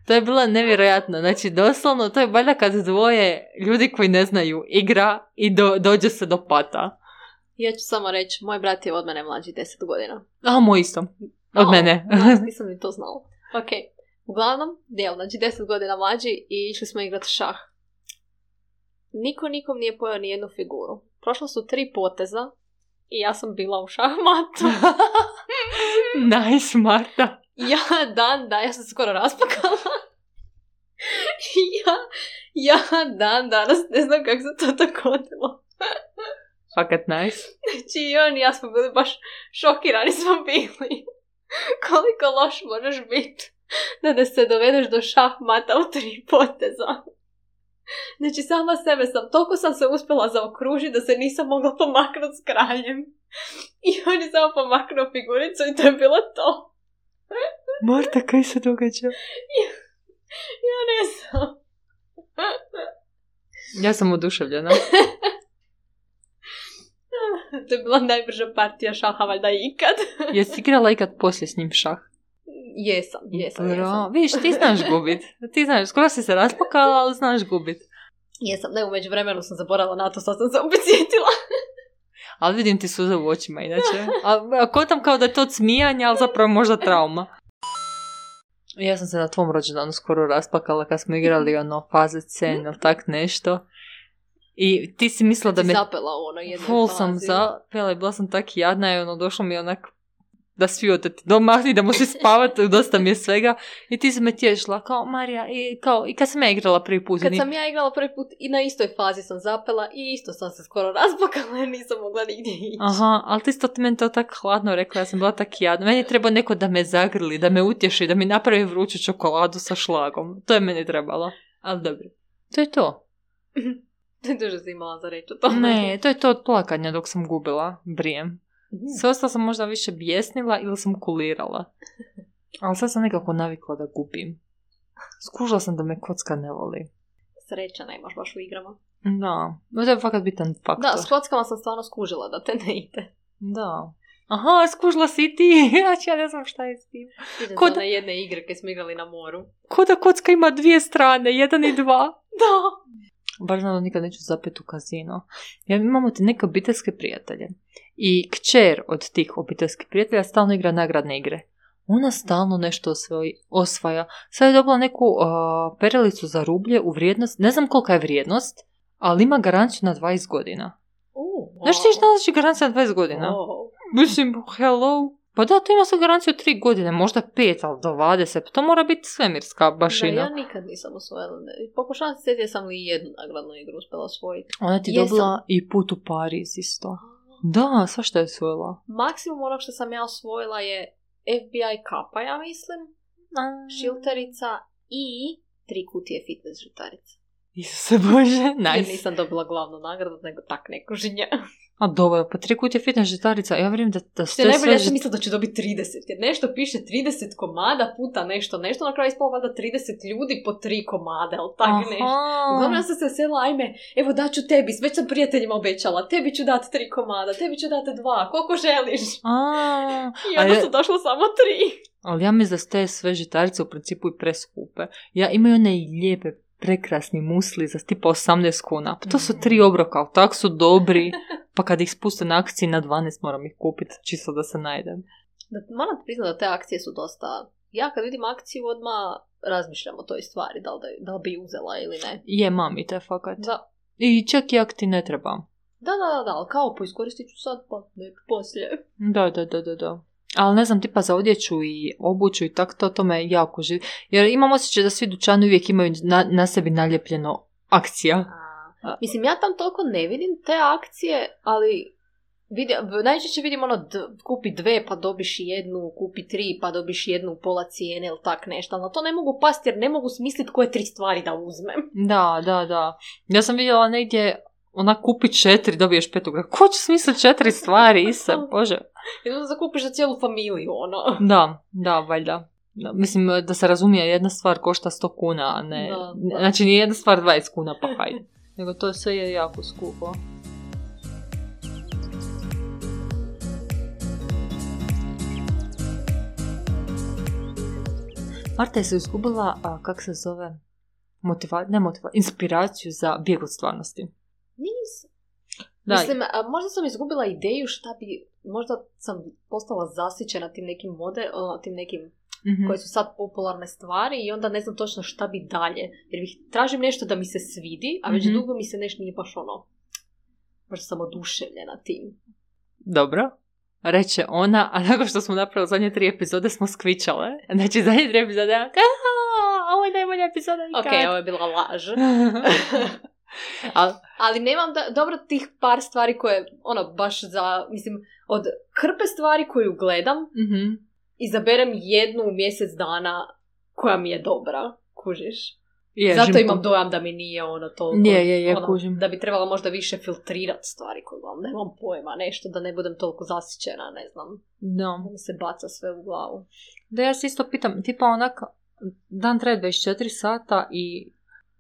Speaker 2: To je bilo nevjerojatno. Znači, doslovno, to je valjda kad dvoje ljudi koji ne znaju igra i do, dođe se do pata.
Speaker 1: Ja ću samo reći, moj brat je od mene mlađi 10 godina.
Speaker 2: A, moj isto. Od
Speaker 1: O,
Speaker 2: mene.
Speaker 1: da, *laughs* nisam ni to znala. Ok. Uglavnom, dijel, znači 10 godina mlađi i išli smo igrati šah. Niko nikom nije pojao ni jednu figuru. Prošlo su tri poteza i ja sam bila u šahmatu. *laughs*
Speaker 2: nice, Marta.
Speaker 1: ja dan, da, ja sam skoro raspakala. ja, ja dan danas ne znam kako se to dogodilo.
Speaker 2: Fakat nice.
Speaker 1: Znači i on i ja smo bili baš šokirani smo bili. Koliko loš možeš biti da ne se dovedeš do šahmata u tri poteza. *laughs* Znači sama sebe sam, toliko sam se uspjela zaokružiti da se nisam mogla pomaknuti s kraljem. *laughs* I on je samo pomaknuo figuricu i to je bilo to. *laughs*
Speaker 2: Marta, kaj se događa?
Speaker 1: Ja ne znam.
Speaker 2: Ja sam oduševljena.
Speaker 1: to je bila najbrža partija šaha valjda ikad.
Speaker 2: Jesi igrala ikad poslije s njim šah?
Speaker 1: Jesam, jesam,
Speaker 2: Bro,
Speaker 1: jesam.
Speaker 2: Viš, ti znaš gubit. Ti znaš, skoro si se raspakala, ali znaš gubit.
Speaker 1: Jesam, ne, umeđu vremenu sam zaboravila na to, sad sam se opet sjetila.
Speaker 2: Ali vidim ti suze u očima inače. A, a kotam kao da je to smijanje, ali zapravo možda trauma. Ja sam se na tvom rođendanu skoro raspakala kad smo igrali ono faze cen ili tak nešto. I ti si mislila da me...
Speaker 1: zapela ono jednoj
Speaker 2: Full
Speaker 1: fazi.
Speaker 2: sam zapela i bila sam tak jadna i ono došlo mi onak da svi oteti doma, idemo se spavati, dosta mi je svega. I ti si me tješila, kao Marija, i, kao, i kad sam ja igrala prvi put.
Speaker 1: Kad
Speaker 2: ni-
Speaker 1: sam ja igrala prvi put i na istoj fazi sam zapela i isto sam se skoro *laughs* razbakala jer nisam mogla nigdje ići.
Speaker 2: Aha, ali ti isto meni to tako hladno rekla, ja sam bila tak jadna. Meni je trebao neko da me zagrli, da me utješi, da mi napravi vruću čokoladu sa šlagom. To je meni trebalo. Ali dobro. To je to. *laughs*
Speaker 1: Duže si imala za reći o tome.
Speaker 2: Ne, to je to od plakanja dok sam gubila. Brijem.
Speaker 1: Mhm.
Speaker 2: Sve ostalo sam možda više bjesnila ili sam kulirala. *laughs* Ali sad sam nekako navikla da gubim. Skužila sam da me kocka ne voli.
Speaker 1: Sreća nemaš baš u igrama.
Speaker 2: Da, no to je fakat bitan faktor.
Speaker 1: Da, s kockama sam stvarno skužila da te ne ide.
Speaker 2: Da. Aha, skužila si i ti. *laughs* Znači, ja ne znam šta je s tim.
Speaker 1: Idem
Speaker 2: Ko
Speaker 1: za
Speaker 2: da-
Speaker 1: one jedne igre koje smo igrali na moru.
Speaker 2: Ko da kocka ima dvije strane, jedan i dva. *laughs*
Speaker 1: Da!
Speaker 2: Baš znam da nikad neću zapet u kazino. Ja imamo ti neke obiteljske prijatelje. I kćer od tih obiteljskih prijatelja stalno igra nagradne igre. ona stalno nešto osvoji, osvaja. Sad je dobila neku uh, perilicu za rublje u vrijednost, ne znam kolika je vrijednost, ali ima garanciju na 20 godina.
Speaker 1: Uh,
Speaker 2: Znaš ti šta znači garancija na 20 godina?
Speaker 1: Wow.
Speaker 2: Mislim, hello. Pa da, to ima sad garanciju 3 godine, možda 5, ali do 20. Pa to mora biti svemirska
Speaker 1: Da,
Speaker 2: bašina.
Speaker 1: ja nikad nisam osvojila. Pokušavam se sjetiti sam li jednu nagradnu igru uspjela osvojiti.
Speaker 2: Ona ti
Speaker 1: Jesam.
Speaker 2: dobila i put u Pariz isto. Da, svašta je osvojila.
Speaker 1: Maksimum onog što sam ja osvojila je FBI kapa, ja mislim, šilterica i tri kutije fitness žitarica.
Speaker 2: Isuse Bože,
Speaker 1: Jer
Speaker 2: nice.
Speaker 1: nisam dobila glavnu nagradu, nego tak neko ženja.
Speaker 2: A dobro, pa tri kutije fitness žitarica, ja vjerujem da, da
Speaker 1: Što
Speaker 2: sve
Speaker 1: najbolje, ja sam mislila da će dobiti 30, jer nešto piše 30 komada puta nešto, nešto, na kraju ispalo valjda 30 ljudi po tri komade, ali tak nešto. Uglavnom ja sam se vesela, ajme, evo daću tebi, već sam prijateljima obećala, tebi ću dati tri komada, tebi ću dati dva, koliko želiš.
Speaker 2: A, *laughs*
Speaker 1: I onda
Speaker 2: je-
Speaker 1: su došlo samo tri.
Speaker 2: ali ja mislim da su te sve žitarice u principu i preskupe. Ja imaju one lijepe, prekrasni musli za tipa 18 kuna. Pa to su tri obroka, ali tak su dobri. Pa kad ih spuste na akciji na 12 moram ih kupiti, čisto da se najdem.
Speaker 1: Da, moram ti priznati da te akcije su dosta... Ja kad vidim akciju odmah razmišljam o toj stvari, da li, da, da li bi uzela ili ne.
Speaker 2: Je, mami te fakat.
Speaker 1: Da,
Speaker 2: I čak i ak ti ne trebam.
Speaker 1: da, da, da, da ali kao pa iskoristit ću sad, pa neću poslije.
Speaker 2: Da, da, da, da, da. Ali ne znam, tipa za odjeću i obuću i tak to, to me jako živi. Jer imam osjećaj da svi dućani uvijek imaju na, na sebi naljepljeno akcija.
Speaker 1: A, mislim, ja tam toliko ne vidim te akcije, ali vidi, najčešće vidim ono, d- kupi dve pa dobiš jednu, kupi tri pa dobiš jednu pola cijene ili tak nešto, ali na to ne mogu pasti jer ne mogu smisliti koje tri stvari da uzmem.
Speaker 2: Da, da, da. Ja sam vidjela negdje, ona kupi četiri, dobiješ petu. Ko će smisliti četiri stvari, Ise, *laughs* bože.
Speaker 1: I onda zakupiš za cijelu familiju, ono. *laughs*
Speaker 2: Da, da, valjda. Da, mislim, da se razumije, jedna stvar košta 100 kuna, a ne...
Speaker 1: Da, da.
Speaker 2: Znači, nije jedna stvar 20 kuna, pa *laughs* hajde. Nego to sve je jako skupo. Marta je se izgubila, a, kak se zove, motiva, ne motiva, inspiraciju za bijeg od stvarnosti. Da,
Speaker 1: Mislim, a možda sam izgubila ideju šta bi, možda sam postala zasićena tim nekim mode, tim nekim
Speaker 2: mhm.
Speaker 1: koje su sad popularne stvari i onda ne znam točno šta bi dalje. Jer bih, tražim nešto da mi se svidi, a već
Speaker 2: Mhm.
Speaker 1: dugo mi se nešto nije baš ono, baš sam oduševljena tim.
Speaker 2: Dobro. Reče ona, a nakon što smo napravili zadnje tri epizode smo skvičale. Znači, zadnje tri epizode, ja, "Aaa, ovo je najbolja epizoda
Speaker 1: Ok,
Speaker 2: ikad."
Speaker 1: ovo je bila laž. *laughs*
Speaker 2: Al,
Speaker 1: Ali nemam da, dobro tih par stvari koje, ono, baš za, mislim, od hrpe stvari koju gledam,
Speaker 2: mhm.
Speaker 1: izaberem jednu u mjesec dana koja mi je dobra, kužiš.
Speaker 2: Je,
Speaker 1: Zato imam dojam da mi nije ono toliko...
Speaker 2: Je, je, je,
Speaker 1: ono,
Speaker 2: kužim.
Speaker 1: Da bi trebala možda više filtrirati stvari koje gledam. Nemam pojma, nešto da ne budem toliko zasićena, ne znam.
Speaker 2: Da.
Speaker 1: Da mi se baca sve u glavu.
Speaker 2: Da ja se isto pitam, tipa onak, dan traje 24 sata i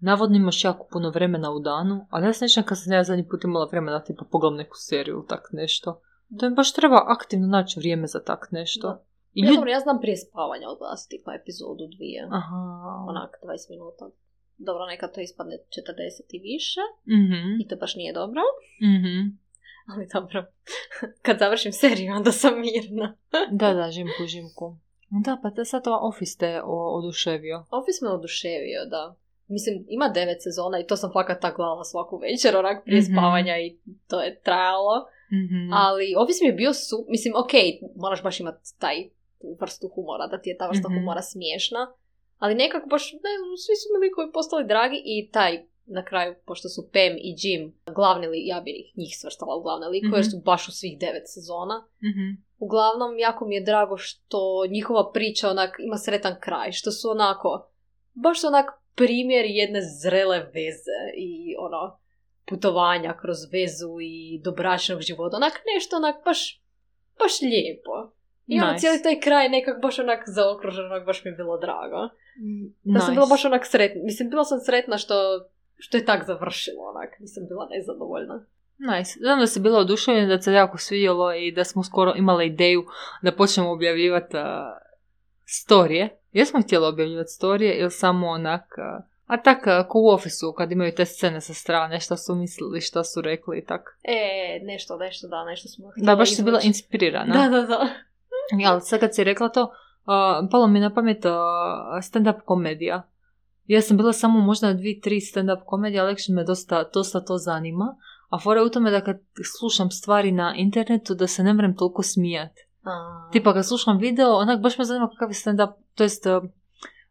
Speaker 2: navodno imaš jako puno vremena u danu, ali ja se nećem kad sam ja zadnji put imala vremena tipa pogledam neku seriju ili tak nešto. Da mi baš treba aktivno naći vrijeme za tak nešto.
Speaker 1: Da.
Speaker 2: I
Speaker 1: Ja,
Speaker 2: ljud-
Speaker 1: dobro, ja znam prije spavanja odgledati tipa epizodu dvije.
Speaker 2: Aha.
Speaker 1: Onak, 20 minuta. Dobro, nekad to ispadne 40 i više.
Speaker 2: Mhm.
Speaker 1: I to baš nije dobro.
Speaker 2: Mhm.
Speaker 1: Ali dobro. *laughs* Kad završim seriju, onda sam mirna. *laughs*
Speaker 2: Da, da, žimku, žimku. Da, pa te sad ova Office te o- oduševio.
Speaker 1: Office me oduševio, da. Mislim, ima devet sezona i to sam fakat tak gledala svaku večer, onak prije
Speaker 2: Mhm.
Speaker 1: spavanja i to je trajalo.
Speaker 2: Mhm.
Speaker 1: Ali Office mi je bio su... Mislim, ok, moraš baš imati taj tu vrstu humora, da ti je ta vrsta
Speaker 2: Mhm.
Speaker 1: humora smiješna. Ali nekako baš, ne svi su mi likovi postali dragi i taj na kraju, pošto su Pam i Jim glavni li, ja bi ih njih svrstala u glavne likove, jer
Speaker 2: Mhm.
Speaker 1: su baš u svih devet sezona.
Speaker 2: Mhm.
Speaker 1: Uglavnom, jako mi je drago što njihova priča onak ima sretan kraj, što su onako, baš onak primjer jedne zrele veze i ono, putovanja kroz vezu i do bračnog života, onak nešto onak baš, baš lijepo. I ono
Speaker 2: Nice.
Speaker 1: cijeli taj kraj nekak baš onak zaokružen, onak baš mi je bilo drago. Da sam
Speaker 2: Nice.
Speaker 1: bila baš onak sretna, mislim bila sam sretna što, što je tak završilo onak, nisam bila nezadovoljna.
Speaker 2: Nice. Znam da si bila oduševljena, da se jako svidjelo i da smo skoro imali ideju da počnemo objavljivati uh, storije. Jesmo htjeli objavljivati storije ili samo onak... a tak, uh, ko u ofisu, kad imaju te scene sa strane, šta su mislili, šta su rekli i tak.
Speaker 1: E, nešto, nešto, da, nešto smo
Speaker 2: Da, baš si bila
Speaker 1: izvući.
Speaker 2: inspirirana.
Speaker 1: Da, da, da.
Speaker 2: Ja, ali sad kad si rekla to, uh, palo mi na pamet uh, stand-up komedija. Ja sam bila samo možda dvi, tri stand-up komedije, ali me dosta, dosta to zanima. A fora je u tome da kad slušam stvari na internetu, da se ne mrem toliko smijat.
Speaker 1: A,
Speaker 2: Tipa kad slušam video, onak baš me zanima kakav je stand-up, to jest uh,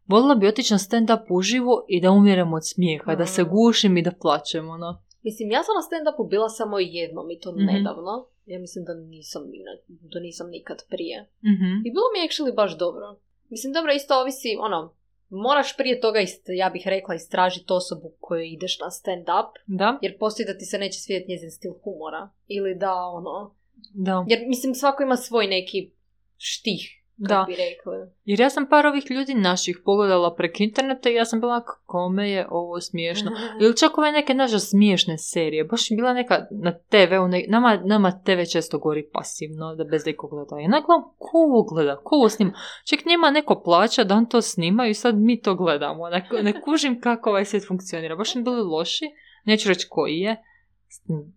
Speaker 2: volila bi otići na stand-up uživo i da umirem od smijeha, da se gušim i da plaćem, ono.
Speaker 1: Mislim, ja sam na stand-upu bila samo jednom i to
Speaker 2: Mhm.
Speaker 1: nedavno. Ja mislim da nisam, da nisam nikad prije.
Speaker 2: Mhm.
Speaker 1: I bilo mi je actually baš dobro. Mislim, dobro, isto ovisi, ono, moraš prije toga, ist, ja bih rekla, istražiti osobu koju ideš na stand-up,
Speaker 2: Da,
Speaker 1: jer postoji da ti se neće svidjeti njezin stil humora. Ili da, ono,
Speaker 2: da,
Speaker 1: jer mislim, svako ima svoj neki štih,
Speaker 2: da.
Speaker 1: bi rekli.
Speaker 2: Jer ja sam par ovih ljudi naših pogledala prek interneta i ja sam bila kome je ovo smiješno. *laughs* Ili čak ove neke naše smiješne serije. Baš je bila neka na TV-u. Ne, nama, nama TV često gori pasivno, da bez nekog gleda. Ja gledam, ko ovo gleda? Ko ovo snima? Ček, njima neko plaća da on to snima i sad mi to gledamo. Ne, ne kužim kako ovaj svijet funkcionira. Baš mi bili loši. Neću reći koji je.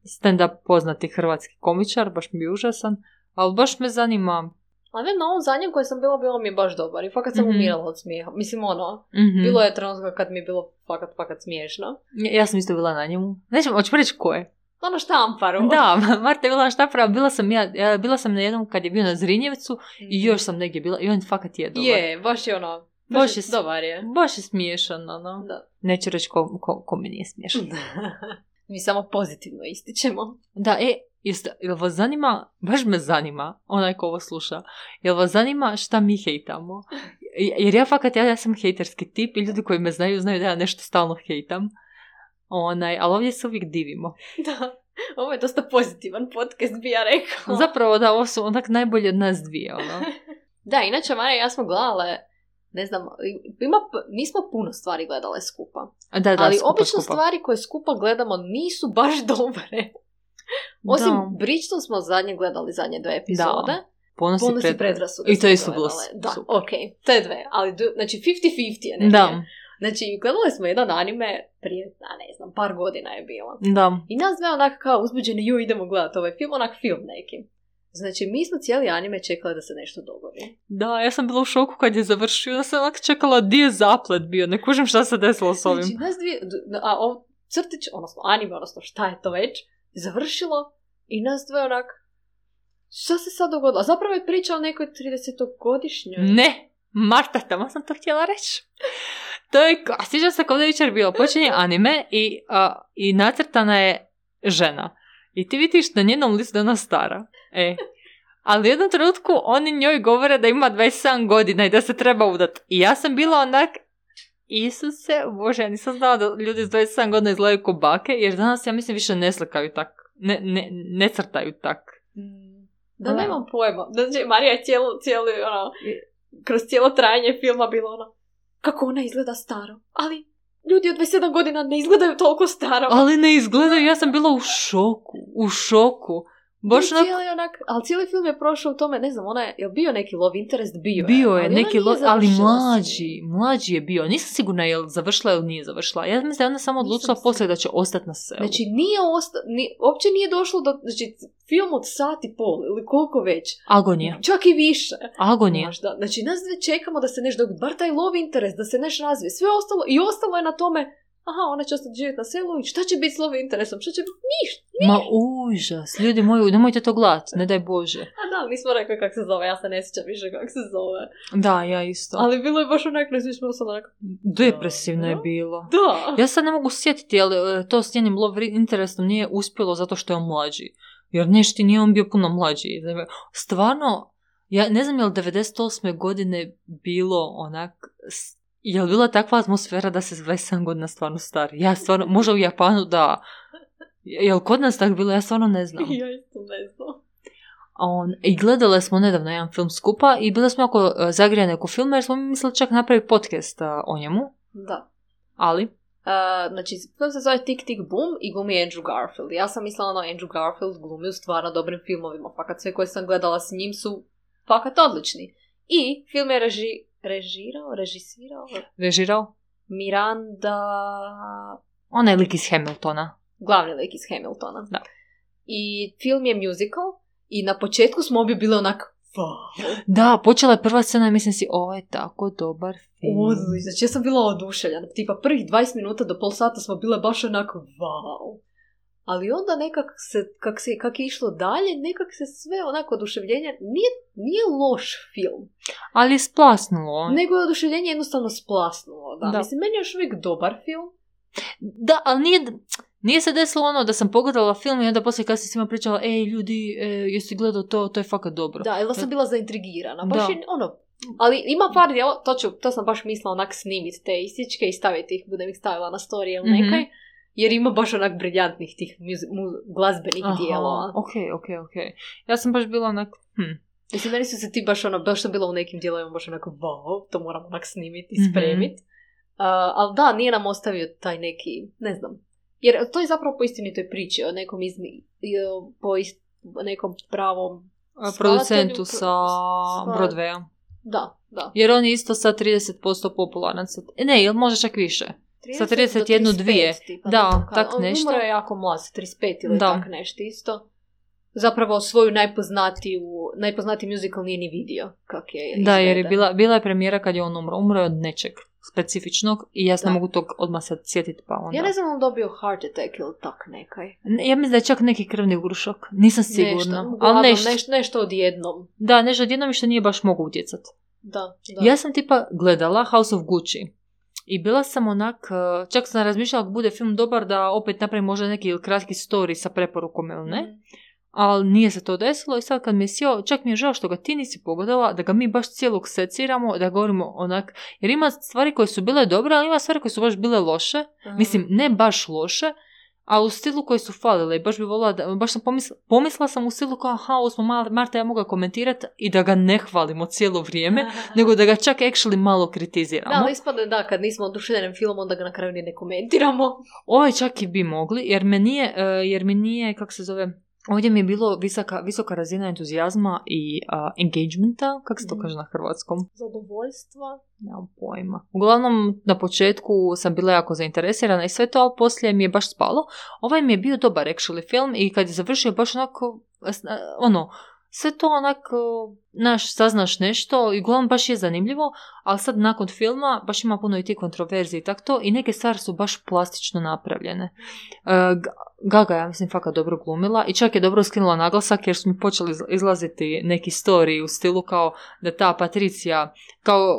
Speaker 2: Stand-up poznati hrvatski komičar, baš mi je užasan. Ali baš me zanima.
Speaker 1: Ali ne, na ovom zadnjem koji sam bila, bilo mi je baš dobar. I fakat sam
Speaker 2: Mhm.
Speaker 1: umirala od smijeha. Mislim, ono,
Speaker 2: Mhm.
Speaker 1: bilo je trenutka kad mi je bilo fakat, fakat smiješno.
Speaker 2: Ja, ja sam isto bila na njemu. Neću, hoću reći ko je.
Speaker 1: Ono štamparu.
Speaker 2: Da, Marta je bila na štaparu, bila sam ja, ja, bila sam na jednom kad je bio na Zrinjevcu i još sam negdje bila i on fakat je dobar.
Speaker 1: Je, baš je ono,
Speaker 2: Baš
Speaker 1: baš
Speaker 2: je
Speaker 1: dobar je.
Speaker 2: Baš je smiješan, ono.
Speaker 1: Da.
Speaker 2: Neću reći ko, ko, ko mi nije smiješan. *laughs*
Speaker 1: Mi samo pozitivno ističemo.
Speaker 2: Da, e, jeste, jel vas zanima, baš me zanima, onaj ko ovo sluša, jel vas zanima šta mi hejtamo? Jer ja fakat, ja, ja sam hejterski tip i ljudi koji me znaju, znaju da ja nešto stalno hejtam. Onaj, ali ovdje se uvijek divimo.
Speaker 1: Da. Ovo je dosta pozitivan podcast, bi ja rekao.
Speaker 2: Zapravo da, ovo su onak najbolje od nas dvije, ono. *laughs*
Speaker 1: Da, inače Marija i ja smo gledale, ne znam, ima, nismo puno stvari gledale skupa.
Speaker 2: Da, da,
Speaker 1: ali
Speaker 2: skupa,
Speaker 1: obično
Speaker 2: skupa.
Speaker 1: stvari koje skupa gledamo nisu baš *laughs* dobre. Osim
Speaker 2: Da.
Speaker 1: Bridgeton smo zadnje gledali zadnje dve epizode.
Speaker 2: I
Speaker 1: Ponos i predrasude.
Speaker 2: I to isto bilo.
Speaker 1: Da,
Speaker 2: super.
Speaker 1: ok, te dve. Ali, znači 50-50 je negdje.
Speaker 2: Da,
Speaker 1: Znači, gledali smo jedan anime prije, a ne znam, par godina je bilo.
Speaker 2: da.
Speaker 1: I nas dve onak kao uzbuđeni, ju idemo gledati ovaj film, onak film neki. Znači, mi smo cijeli anime čekali da se nešto dogodi.
Speaker 2: Da, ja sam bila u šoku kad je završio, ja sam onak čekala di je zaplet bio, ne kužim šta se desilo s ovim.
Speaker 1: Znači, nas dvije, a ov crtić, odnosno anime, odnosno šta je to već, završilo i nas dve onak, šta se sad dogodilo? A zapravo je priča o nekoj 30-godišnjoj.
Speaker 2: Ne, Marta, tamo sam to htjela reći. To je, a sjećam se je jučer bilo, počinje anime i, a, i nacrtana je žena. I ti vidiš na njenom listu da ona stara. E. Ali u jednom trenutku oni njoj govore da ima 27 godina i da se treba udat. I ja sam bila onak, Isuse, bože, ja nisam znala da ljudi s 27 godina izgledaju ko bake, jer danas ja mislim više ne slikaju tak, ne, ne, ne crtaju tak.
Speaker 1: Mm. Da,
Speaker 2: Da.
Speaker 1: nemam pojma. Znači, Marija je cijelo, cijelo, ono, kroz cijelo trajanje filma bilo ono, kako ona izgleda staro. Ali ljudi od 27 godina ne izgledaju toliko staro.
Speaker 2: Ali ne izgledaju, ja sam bila u šoku, u šoku. Baš
Speaker 1: I
Speaker 2: onak,
Speaker 1: cijeli onak, ali cijeli film je prošao u tome, ne znam, ona je, je bio neki love interest? Bio je.
Speaker 2: bio je
Speaker 1: ali
Speaker 2: neki, lo- ali mlađi, mlađi je bio. Nisam sigurna je li završila ili nije završila. Ja mislim da je ona samo
Speaker 1: Nisam
Speaker 2: odlučila
Speaker 1: sigurna.
Speaker 2: poslije da će ostati na selu.
Speaker 1: Znači, nije osta, ni, uopće nije došlo do, znači, film od sat i pol, ili koliko već.
Speaker 2: Agonija,
Speaker 1: Čak i više.
Speaker 2: agonija.
Speaker 1: Možda. Znači, nas dve čekamo da se nešto bar taj love interest, da se nešto razvije. Sve ostalo, i ostalo je na tome, aha, ona će ostati živjeti na selu i šta će biti s love interesom? Šta će biti? Ništa.
Speaker 2: Ma užas, ljudi moji, nemojte to gledati, ne daj Bože.
Speaker 1: A da, nismo rekli kako se zove, ja se ne sjećam više kako se zove.
Speaker 2: Da, ja isto.
Speaker 1: Ali bilo je baš onak, ne sviđamo se onak.
Speaker 2: Depresivno je
Speaker 1: Dobro.
Speaker 2: bilo.
Speaker 1: Da.
Speaker 2: Ja sad ne mogu sjetiti, ali e, to s njenim love interesom nije uspjelo zato što je on mlađi. Jer nešto nije on bio puno mlađi. Stvarno, ja ne znam je li 98. godine bilo onak, je li bila takva atmosfera da se s 27 godina stvarno stari? Ja stvarno, možda u Japanu da, je li kod nas tako bilo? Ja stvarno ne znam.
Speaker 1: Ja isto ne znam.
Speaker 2: On, I gledale smo nedavno jedan film skupa i bile smo jako e, zagrijane oko filma jer smo mi mislili čak napraviti podcast a, o njemu,
Speaker 1: Da.
Speaker 2: ali
Speaker 1: Uh, znači, film se zove Tick Tick Boom i glumi Andrew Garfield. Ja sam mislila ono Andrew Garfield glumi u stvarno dobrim filmovima, fakat sve koje sam gledala s njim su fakat odlični. I film je reži, režirao, režisirao
Speaker 2: režirao
Speaker 1: Miranda,
Speaker 2: onaj lik iz Hamiltona.
Speaker 1: glavni lik iz Hamiltona.
Speaker 2: Da.
Speaker 1: I film je musical i na početku smo obje bile onak wow.
Speaker 2: Da, počela je prva scena i mislim si, ovo je tako dobar film.
Speaker 1: Odlično, znači ja sam bila oduševljena. Tipa prvih 20 minuta do pol sata smo bile baš onako wow. Ali onda nekak se, kak, se, kak je išlo dalje, nekak se sve onako oduševljenje, nije, nije loš film,
Speaker 2: Ali je splasnulo.
Speaker 1: nego je oduševljenje jednostavno splasnulo. Da.
Speaker 2: Da.
Speaker 1: Mislim, meni je još uvijek dobar film.
Speaker 2: Da, ali nije, nije se desilo ono da sam pogledala film i onda poslije kad sam svima pričala, ej ljudi, e, jesi gledao to, to je fakat dobro.
Speaker 1: Da, da sam bila zaintrigirana. Baš
Speaker 2: Da.
Speaker 1: je, ono, ali ima par dijela, to, ću, to sam baš mislila onak snimit te ističke i staviti ih, budem ih stavila na story ili
Speaker 2: Mhm.
Speaker 1: nekaj. Jer ima baš onak briljantnih tih muzi- mu- glazbenih
Speaker 2: Aha,
Speaker 1: dijelova.
Speaker 2: ok, ok, ok. Ja sam baš bila onak, hm.
Speaker 1: Mislim, meni su se ti baš ono, baš sam bila u nekim dijelovima baš onako, wow, to moram onak snimiti i
Speaker 2: Mhm.
Speaker 1: spremit. Uh, ali da, nije nam ostavio taj neki, ne znam, jer to je zapravo po istinitoj priči o nekom izmi, po ist- nekom pravom,
Speaker 2: producentu sa Broadwaya.
Speaker 1: da, da.
Speaker 2: Jer on je isto sa 30% popularan. Sa, ne, ili možda čak više. Sa 31
Speaker 1: do
Speaker 2: dvije.
Speaker 1: 35 tipa,
Speaker 2: Da, tak
Speaker 1: On
Speaker 2: nešto.
Speaker 1: Umro je jako mlad, sa 35 ili
Speaker 2: Da.
Speaker 1: tak nešto isto. Zapravo svoju najpoznatiju, najpoznatiji musical nije ni vidio kak je
Speaker 2: Da, jer je bila, bila je premijera kad je on umro. Umro je od nečeg specifičnog i ja se ne mogu tog odmah sad sjetiti pa onda.
Speaker 1: Ja ne znam on dobio heart attack ili tak nekaj.
Speaker 2: Ne, Ja mislim da je čak neki krvni ugrušak. Nisam sigurna.
Speaker 1: Nešto,
Speaker 2: ali nešto,
Speaker 1: nešto, nešto odjednom.
Speaker 2: Da, nešto odjednom što nije baš mogu utjecat.
Speaker 1: Da, da.
Speaker 2: Ja sam tipa gledala House of Gucci. I bila sam onak, eh, čak sam razmišljala ako bude film dobar da opet napravim možda neki kratki story sa preporukom ili ne.
Speaker 1: Mm.
Speaker 2: Ali nije se to desilo i sad kad mi je sjeo, čak mi je žao što ga ti nisi pogledala, da ga mi baš cijelog seciramo, da govorimo onak, jer ima stvari koje su bile dobre, ali ima stvari koje su baš bile loše. Mislim, ne baš loše, ali u stilu koji su falile. I baš bi volila da, baš sam pomisla, pomislila sam u stilu kao, aha, ovo smo Mar- Marta ja mogla komentirati i da ga ne hvalimo cijelo vrijeme, *laughs* nego da ga čak actually malo kritiziramo.
Speaker 1: Da, ali ispadne da, kad nismo oduševljeni film, onda ga na kraju ni ne komentiramo.
Speaker 2: Ovaj čak i bi mogli, jer me nije, e, jer mi nije, kako se zove, ovdje mi je bilo visoka, visoka razina entuzijazma i a, engagementa, kako se to
Speaker 1: Mhm.
Speaker 2: kaže na hrvatskom?
Speaker 1: Zadovoljstva.
Speaker 2: Nemam pojma. Uglavnom, na početku sam bila jako zainteresirana i sve to, ali poslije mi je baš spalo. Ovaj mi je bio dobar actually film i kad je završio baš onako, ono, sve to onako, naš, saznaš nešto i uglavnom baš je zanimljivo, ali sad nakon filma baš ima puno i ti kontroverzije i tak to i neke stvari su baš plastično napravljene. E, Gaga, ja mislim, fakat dobro glumila i čak je dobro skinula naglasak jer su mi počeli izla- izlaziti neki story u stilu kao da ta Patricija, kao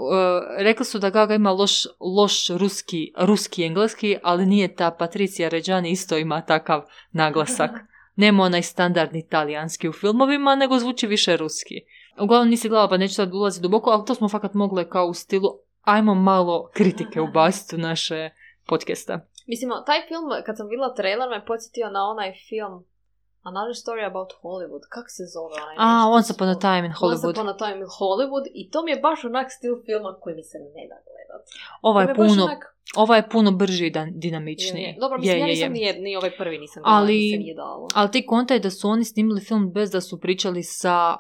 Speaker 2: e, rekli su da Gaga ima loš, loš ruski, ruski engleski, ali nije ta Patricija Ređani isto ima takav naglasak. *laughs* Nema onaj standardni talijanski u filmovima, nego zvuči više ruski. Uglavnom nisi gledala pa neću sad ulaziti duboko, ali to smo fakat mogle kao u stilu ajmo malo kritike ubaciti u naše podcasta.
Speaker 1: Mislim, taj film, kad sam vidjela trailer, me podsjetio na onaj film Another Story About Hollywood. Kak se zove onaj?
Speaker 2: A, Once Upon a Time in
Speaker 1: Once
Speaker 2: Hollywood.
Speaker 1: Upon a Time in Hollywood. I to mi je baš onak stil filma koji mi se ne da gledat.
Speaker 2: Ova
Speaker 1: To
Speaker 2: je
Speaker 1: mi baš
Speaker 2: puno,
Speaker 1: onak-
Speaker 2: ova je puno brži i dan-
Speaker 1: je,
Speaker 2: dinamičniji.
Speaker 1: je. Dobro, mislim,
Speaker 2: Je,
Speaker 1: ja
Speaker 2: je,
Speaker 1: nisam
Speaker 2: je.
Speaker 1: ni, ovaj prvi nisam gledala,
Speaker 2: Ali-
Speaker 1: se nije dalo.
Speaker 2: Ali ti kontaj da su oni snimili film bez da su pričali sa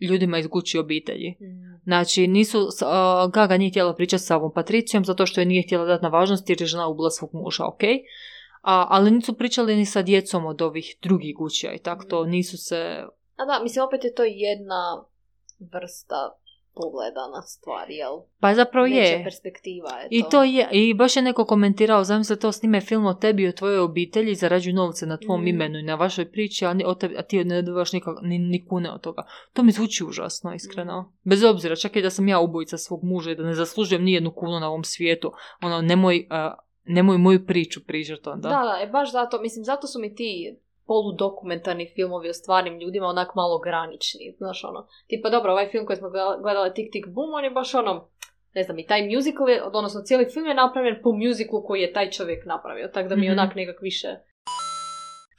Speaker 2: ljudima iz Gucci obitelji.
Speaker 1: Mm.
Speaker 2: Znači, nisu, a, Gaga nije htjela pričati sa ovom Patricijom zato što je nije htjela dati na važnosti jer je žena ubila svog muža, ok? A, ali nisu pričali ni sa djecom od ovih drugih Guccija i tako to, nisu se...
Speaker 1: A da, mislim, opet je to jedna vrsta pogleda na stvari, jel?
Speaker 2: Pa zapravo je.
Speaker 1: perspektiva je
Speaker 2: I to je, i baš je neko komentirao, zamisli to snime film o tebi i o tvojoj obitelji, zarađuju novce na tvom
Speaker 1: Mm.
Speaker 2: imenu i na vašoj priči, a, ni, o tebi, a ti ne dobivaš nikak, ni, ni kune od toga. To mi zvuči užasno, iskreno. Bez obzira, čak i da sam ja ubojica svog muža i da ne zaslužujem ni jednu kunu na ovom svijetu, ono, nemoj, a, nemoj moju priču prižati onda.
Speaker 1: Da, da, e, baš zato, mislim, zato su mi ti poludokumentarni filmovi o stvarnim ljudima onak malo granični, znaš ono. Tipa, dobro, ovaj film koji smo gledali, Tik Tik Boom, on je baš ono, ne znam, i taj musical je, odnosno cijeli film je napravljen po musiclu koji je taj čovjek napravio, tako da mi je
Speaker 2: Mhm.
Speaker 1: onak nekak više...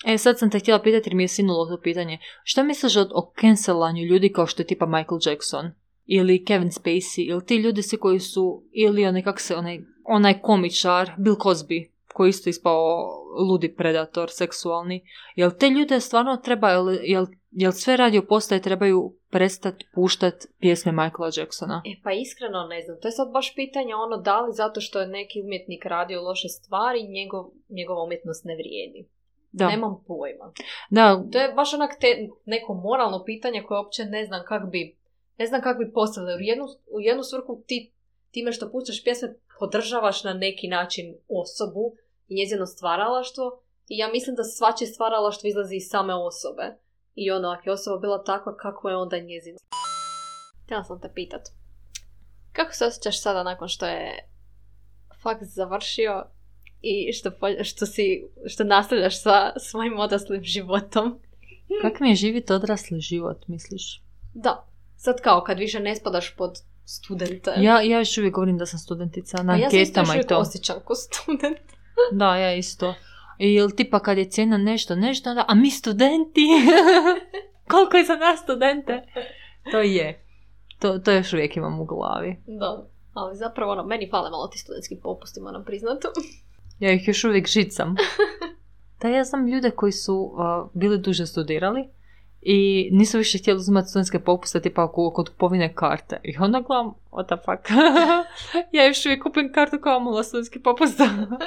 Speaker 2: E, sad sam te htjela pitati jer mi je sinulo to pitanje. Šta misliš o, o cancelanju ljudi kao što je tipa Michael Jackson? Ili Kevin Spacey? Ili ti ljudi svi koji su, ili onaj, kak se, onaj, onaj komičar, Bill Cosby, koji isto ispao ludi predator, seksualni. Jel te ljude stvarno treba, jel, jel, jel sve radio postaje trebaju prestati puštati pjesme Michaela Jacksona?
Speaker 1: E pa iskreno ne znam, to je sad baš pitanje ono da li zato što je neki umjetnik radio loše stvari, njegov, njegova umjetnost ne vrijedi.
Speaker 2: Da,
Speaker 1: Nemam pojma.
Speaker 2: da,
Speaker 1: To je baš onak te, neko moralno pitanje koje uopće ne znam kak bi ne znam kako bi postavili. U jednu, u jednu svrhu ti time što puštaš pjesme podržavaš na neki način osobu njezino stvaralaštvo i ja mislim da svačije stvaralaštvo izlazi iz same osobe. I ono, ako je osoba bila takva, kako je onda njezino? Htjela sam te pitat. Kako se osjećaš sada nakon što je fakt završio i što, po- što, si, što nastavljaš sa svojim odraslim životom?
Speaker 2: Kak mi je živjeti odrasli život, misliš?
Speaker 1: Da. Sad kao kad više ne spadaš pod studente.
Speaker 2: Ja, ja još uvijek govorim da sam studentica na
Speaker 1: A ja se isto još
Speaker 2: anketama i
Speaker 1: uvijek
Speaker 2: to.
Speaker 1: osjećam ko student.
Speaker 2: Da, ja isto. I jel tipa kad je cijena nešto, nešto, onda, a mi studenti? *laughs* Koliko je za nas studente? To je. To, to još uvijek imam u glavi.
Speaker 1: Da. Ali zapravo ono, meni fale malo ti studentski popusti, moram priznati. *laughs*
Speaker 2: Ja ih još uvijek žicam. *laughs* Da ja znam ljude koji su uh, bili duže studirali i nisu više htjeli uzimati studentske popuste tipa oko- kod kupovine karte. I onda gledam, what the fuck. *laughs* ja još uvijek kupim kartu kao mala studentski popust.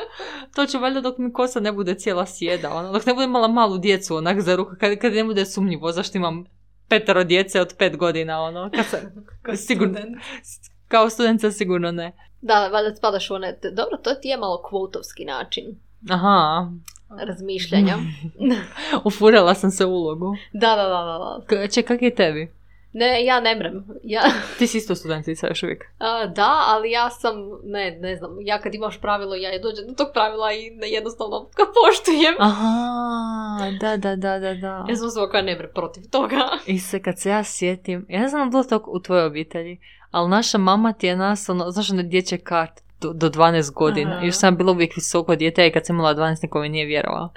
Speaker 2: *laughs* to ću valjda dok mi kosa ne bude cijela sjeda. Ono, dok ne bude imala malu djecu onak za ruku. Kad, kad ne bude sumnjivo zašto imam petero djece od pet godina. Ono, kad sam, sigurno, *laughs* kao studentica sigurno ne.
Speaker 1: Da, valjda spadaš u one... Dobro, to ti je malo kvotovski način
Speaker 2: Aha,
Speaker 1: razmišljanja. *laughs*
Speaker 2: ufurala sam se u ulogu.
Speaker 1: da, da, da, da, da.
Speaker 2: K- Če, kak je tebi?
Speaker 1: Ne, ja ne mrem. Ja,
Speaker 2: Ti si isto studentica još uvijek. *laughs*
Speaker 1: a, da, ali ja sam, ne, ne znam, ja kad imaš pravilo, ja dođem do tog pravila i ne, jednostavno ga *laughs* poštujem.
Speaker 2: Aha, da, da, da, da, da.
Speaker 1: Ja sam osoba koja ne mre protiv toga.
Speaker 2: I se kad se ja sjetim, ja ne znam bilo to u tvojoj obitelji, ali naša mama ti je nas, ono, znaš one dječje karte do, do 12 godina.
Speaker 1: Aha.
Speaker 2: Još sam bila uvijek visoko dijete i kad sam imala 12 niko mi nije vjerovao.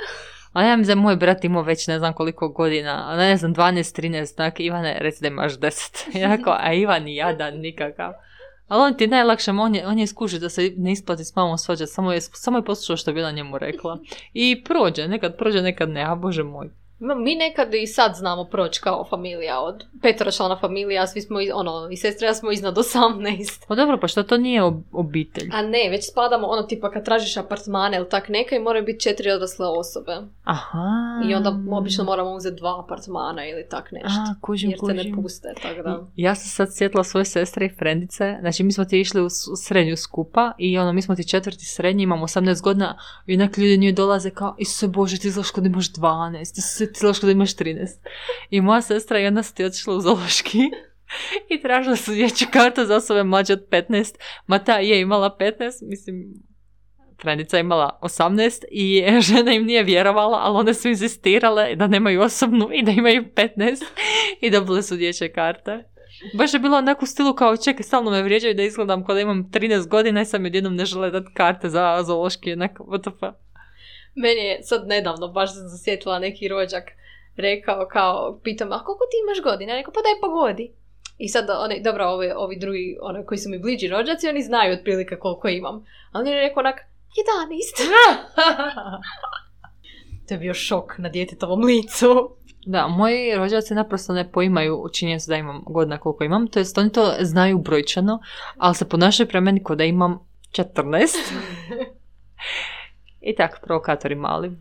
Speaker 2: A ja da je moj brat imao već ne znam koliko godina, a ne znam 12, 13, tak Ivane, reci da imaš 10. *laughs* Ja rekao, a Ivan jadan nikakav. Ali on ti je najlakše, on je, on je skužio da se ne isplati s mamom svađati, samo je, samo je poslušao što bi ona njemu rekla. I prođe, nekad prođe, nekad ne, a bože moj.
Speaker 1: Mi nekad i sad znamo proći kao familija od člana familija, svi smo, ono, i sestre ja smo iznad 18.
Speaker 2: Pa dobro, pa što to nije ob- obitelj?
Speaker 1: A ne, već spadamo ono tipa kad tražiš apartmane ili tak neka i moraju biti četiri odrasle osobe.
Speaker 2: Aha.
Speaker 1: I onda obično moramo uzeti dva apartmana ili tak nešto.
Speaker 2: A, kužim,
Speaker 1: jer te ne
Speaker 2: kužim.
Speaker 1: puste, tako da.
Speaker 2: Ja sam sad sjetila svoje sestre i frendice, znači mi smo ti išli u srednju skupa i ono, mi smo ti četvrti srednji, imamo 18 godina i onak ljudi njoj dolaze kao, Isuse Bože, ti kao da imaš 12, Isuse, ti da imaš 13. I moja sestra jedna su ti otišla u zoološki i tražila su dječju kartu za osobe mlađe od 15, ma ta je imala 15, mislim, Frenica je imala 18 i *laughs* žena im nije vjerovala, ali one su insistirale da nemaju osobnu i da imaju 15 i dobile su dječje karte. Baš je bilo onako u stilu kao čekaj, stalno me vrijeđaju da izgledam kao da imam 13 godina i sam jednom ne žele dati karte za zoološki, onako, what the fuck.
Speaker 1: Meni je sad nedavno, baš sam se sjetila neki rođak, rekao kao, pita me, a koliko ti imaš godina? Rekao, pa daj pogodi. I sad, oni, dobro, ovi, ovi drugi, ono, koji su mi bliži rođaci, oni znaju otprilike koliko imam. Ali on je rekao onak, 11. *laughs* to je bio šok na djetetovom licu.
Speaker 2: Da, moji rođaci naprosto ne poimaju činjenicu da imam godina koliko imam, to jest oni to znaju brojčano, ali se ponašaju prema meni kao da imam 14. *laughs* I tak, provokatori mali.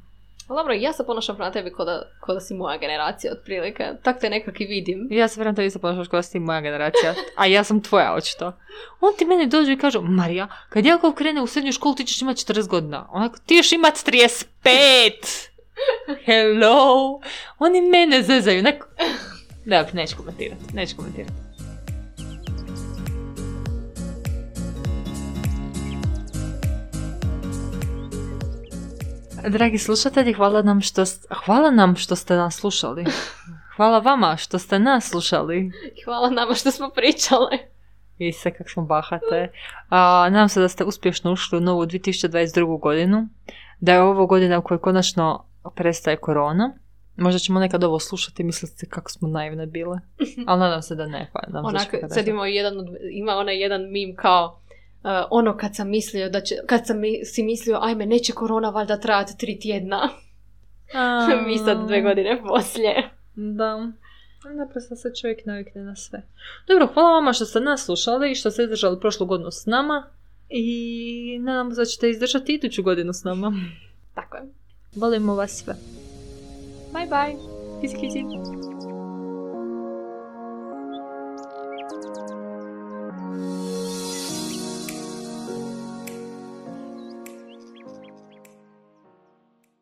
Speaker 1: Ali dobro, ja se ponašam prema tebi ko da, ko da si moja generacija, otprilike. Tak te nekak i vidim.
Speaker 2: Ja se vjerujem da isto ponašaš kao da si moja generacija, a ja sam tvoja očito. On ti meni dođu i kažu, Marija, kad Jakov krene u srednju školu ti ćeš imati 40 godina. Onako, ti još imat 35! Hello! Oni mene zezaju, neko... Da, neću komentirati, neću komentirati. Dragi slušatelji, hvala nam što, hvala nam što ste nas slušali. Hvala vama što ste nas slušali.
Speaker 1: Hvala nama što smo pričale.
Speaker 2: I se kak smo bahate. A, nadam se da ste uspješno ušli u novu 2022. godinu. Da je ovo godina u kojoj konačno prestaje korona. Možda ćemo nekad ovo slušati i misliti kako smo naivne bile. *laughs* Ali nadam se da ne. Pa, nadam se da će
Speaker 1: Onak,
Speaker 2: kada
Speaker 1: sad ima, jedan, ima onaj jedan mim kao uh, ono kad sam mislio da će, kad sam mi, si mislio ajme neće korona valjda trajati tri tjedna.
Speaker 2: A, *laughs*
Speaker 1: Mi sad dve godine poslije.
Speaker 2: Da. Naprosto se čovjek navikne na sve. Dobro, hvala vama što ste nas slušali i što ste izdržali prošlu godinu s nama. I nadam se da ćete izdržati iduću godinu s nama.
Speaker 1: Tako je.
Speaker 2: Volimo vas sve.
Speaker 1: Bye bye.
Speaker 2: Kici, kici.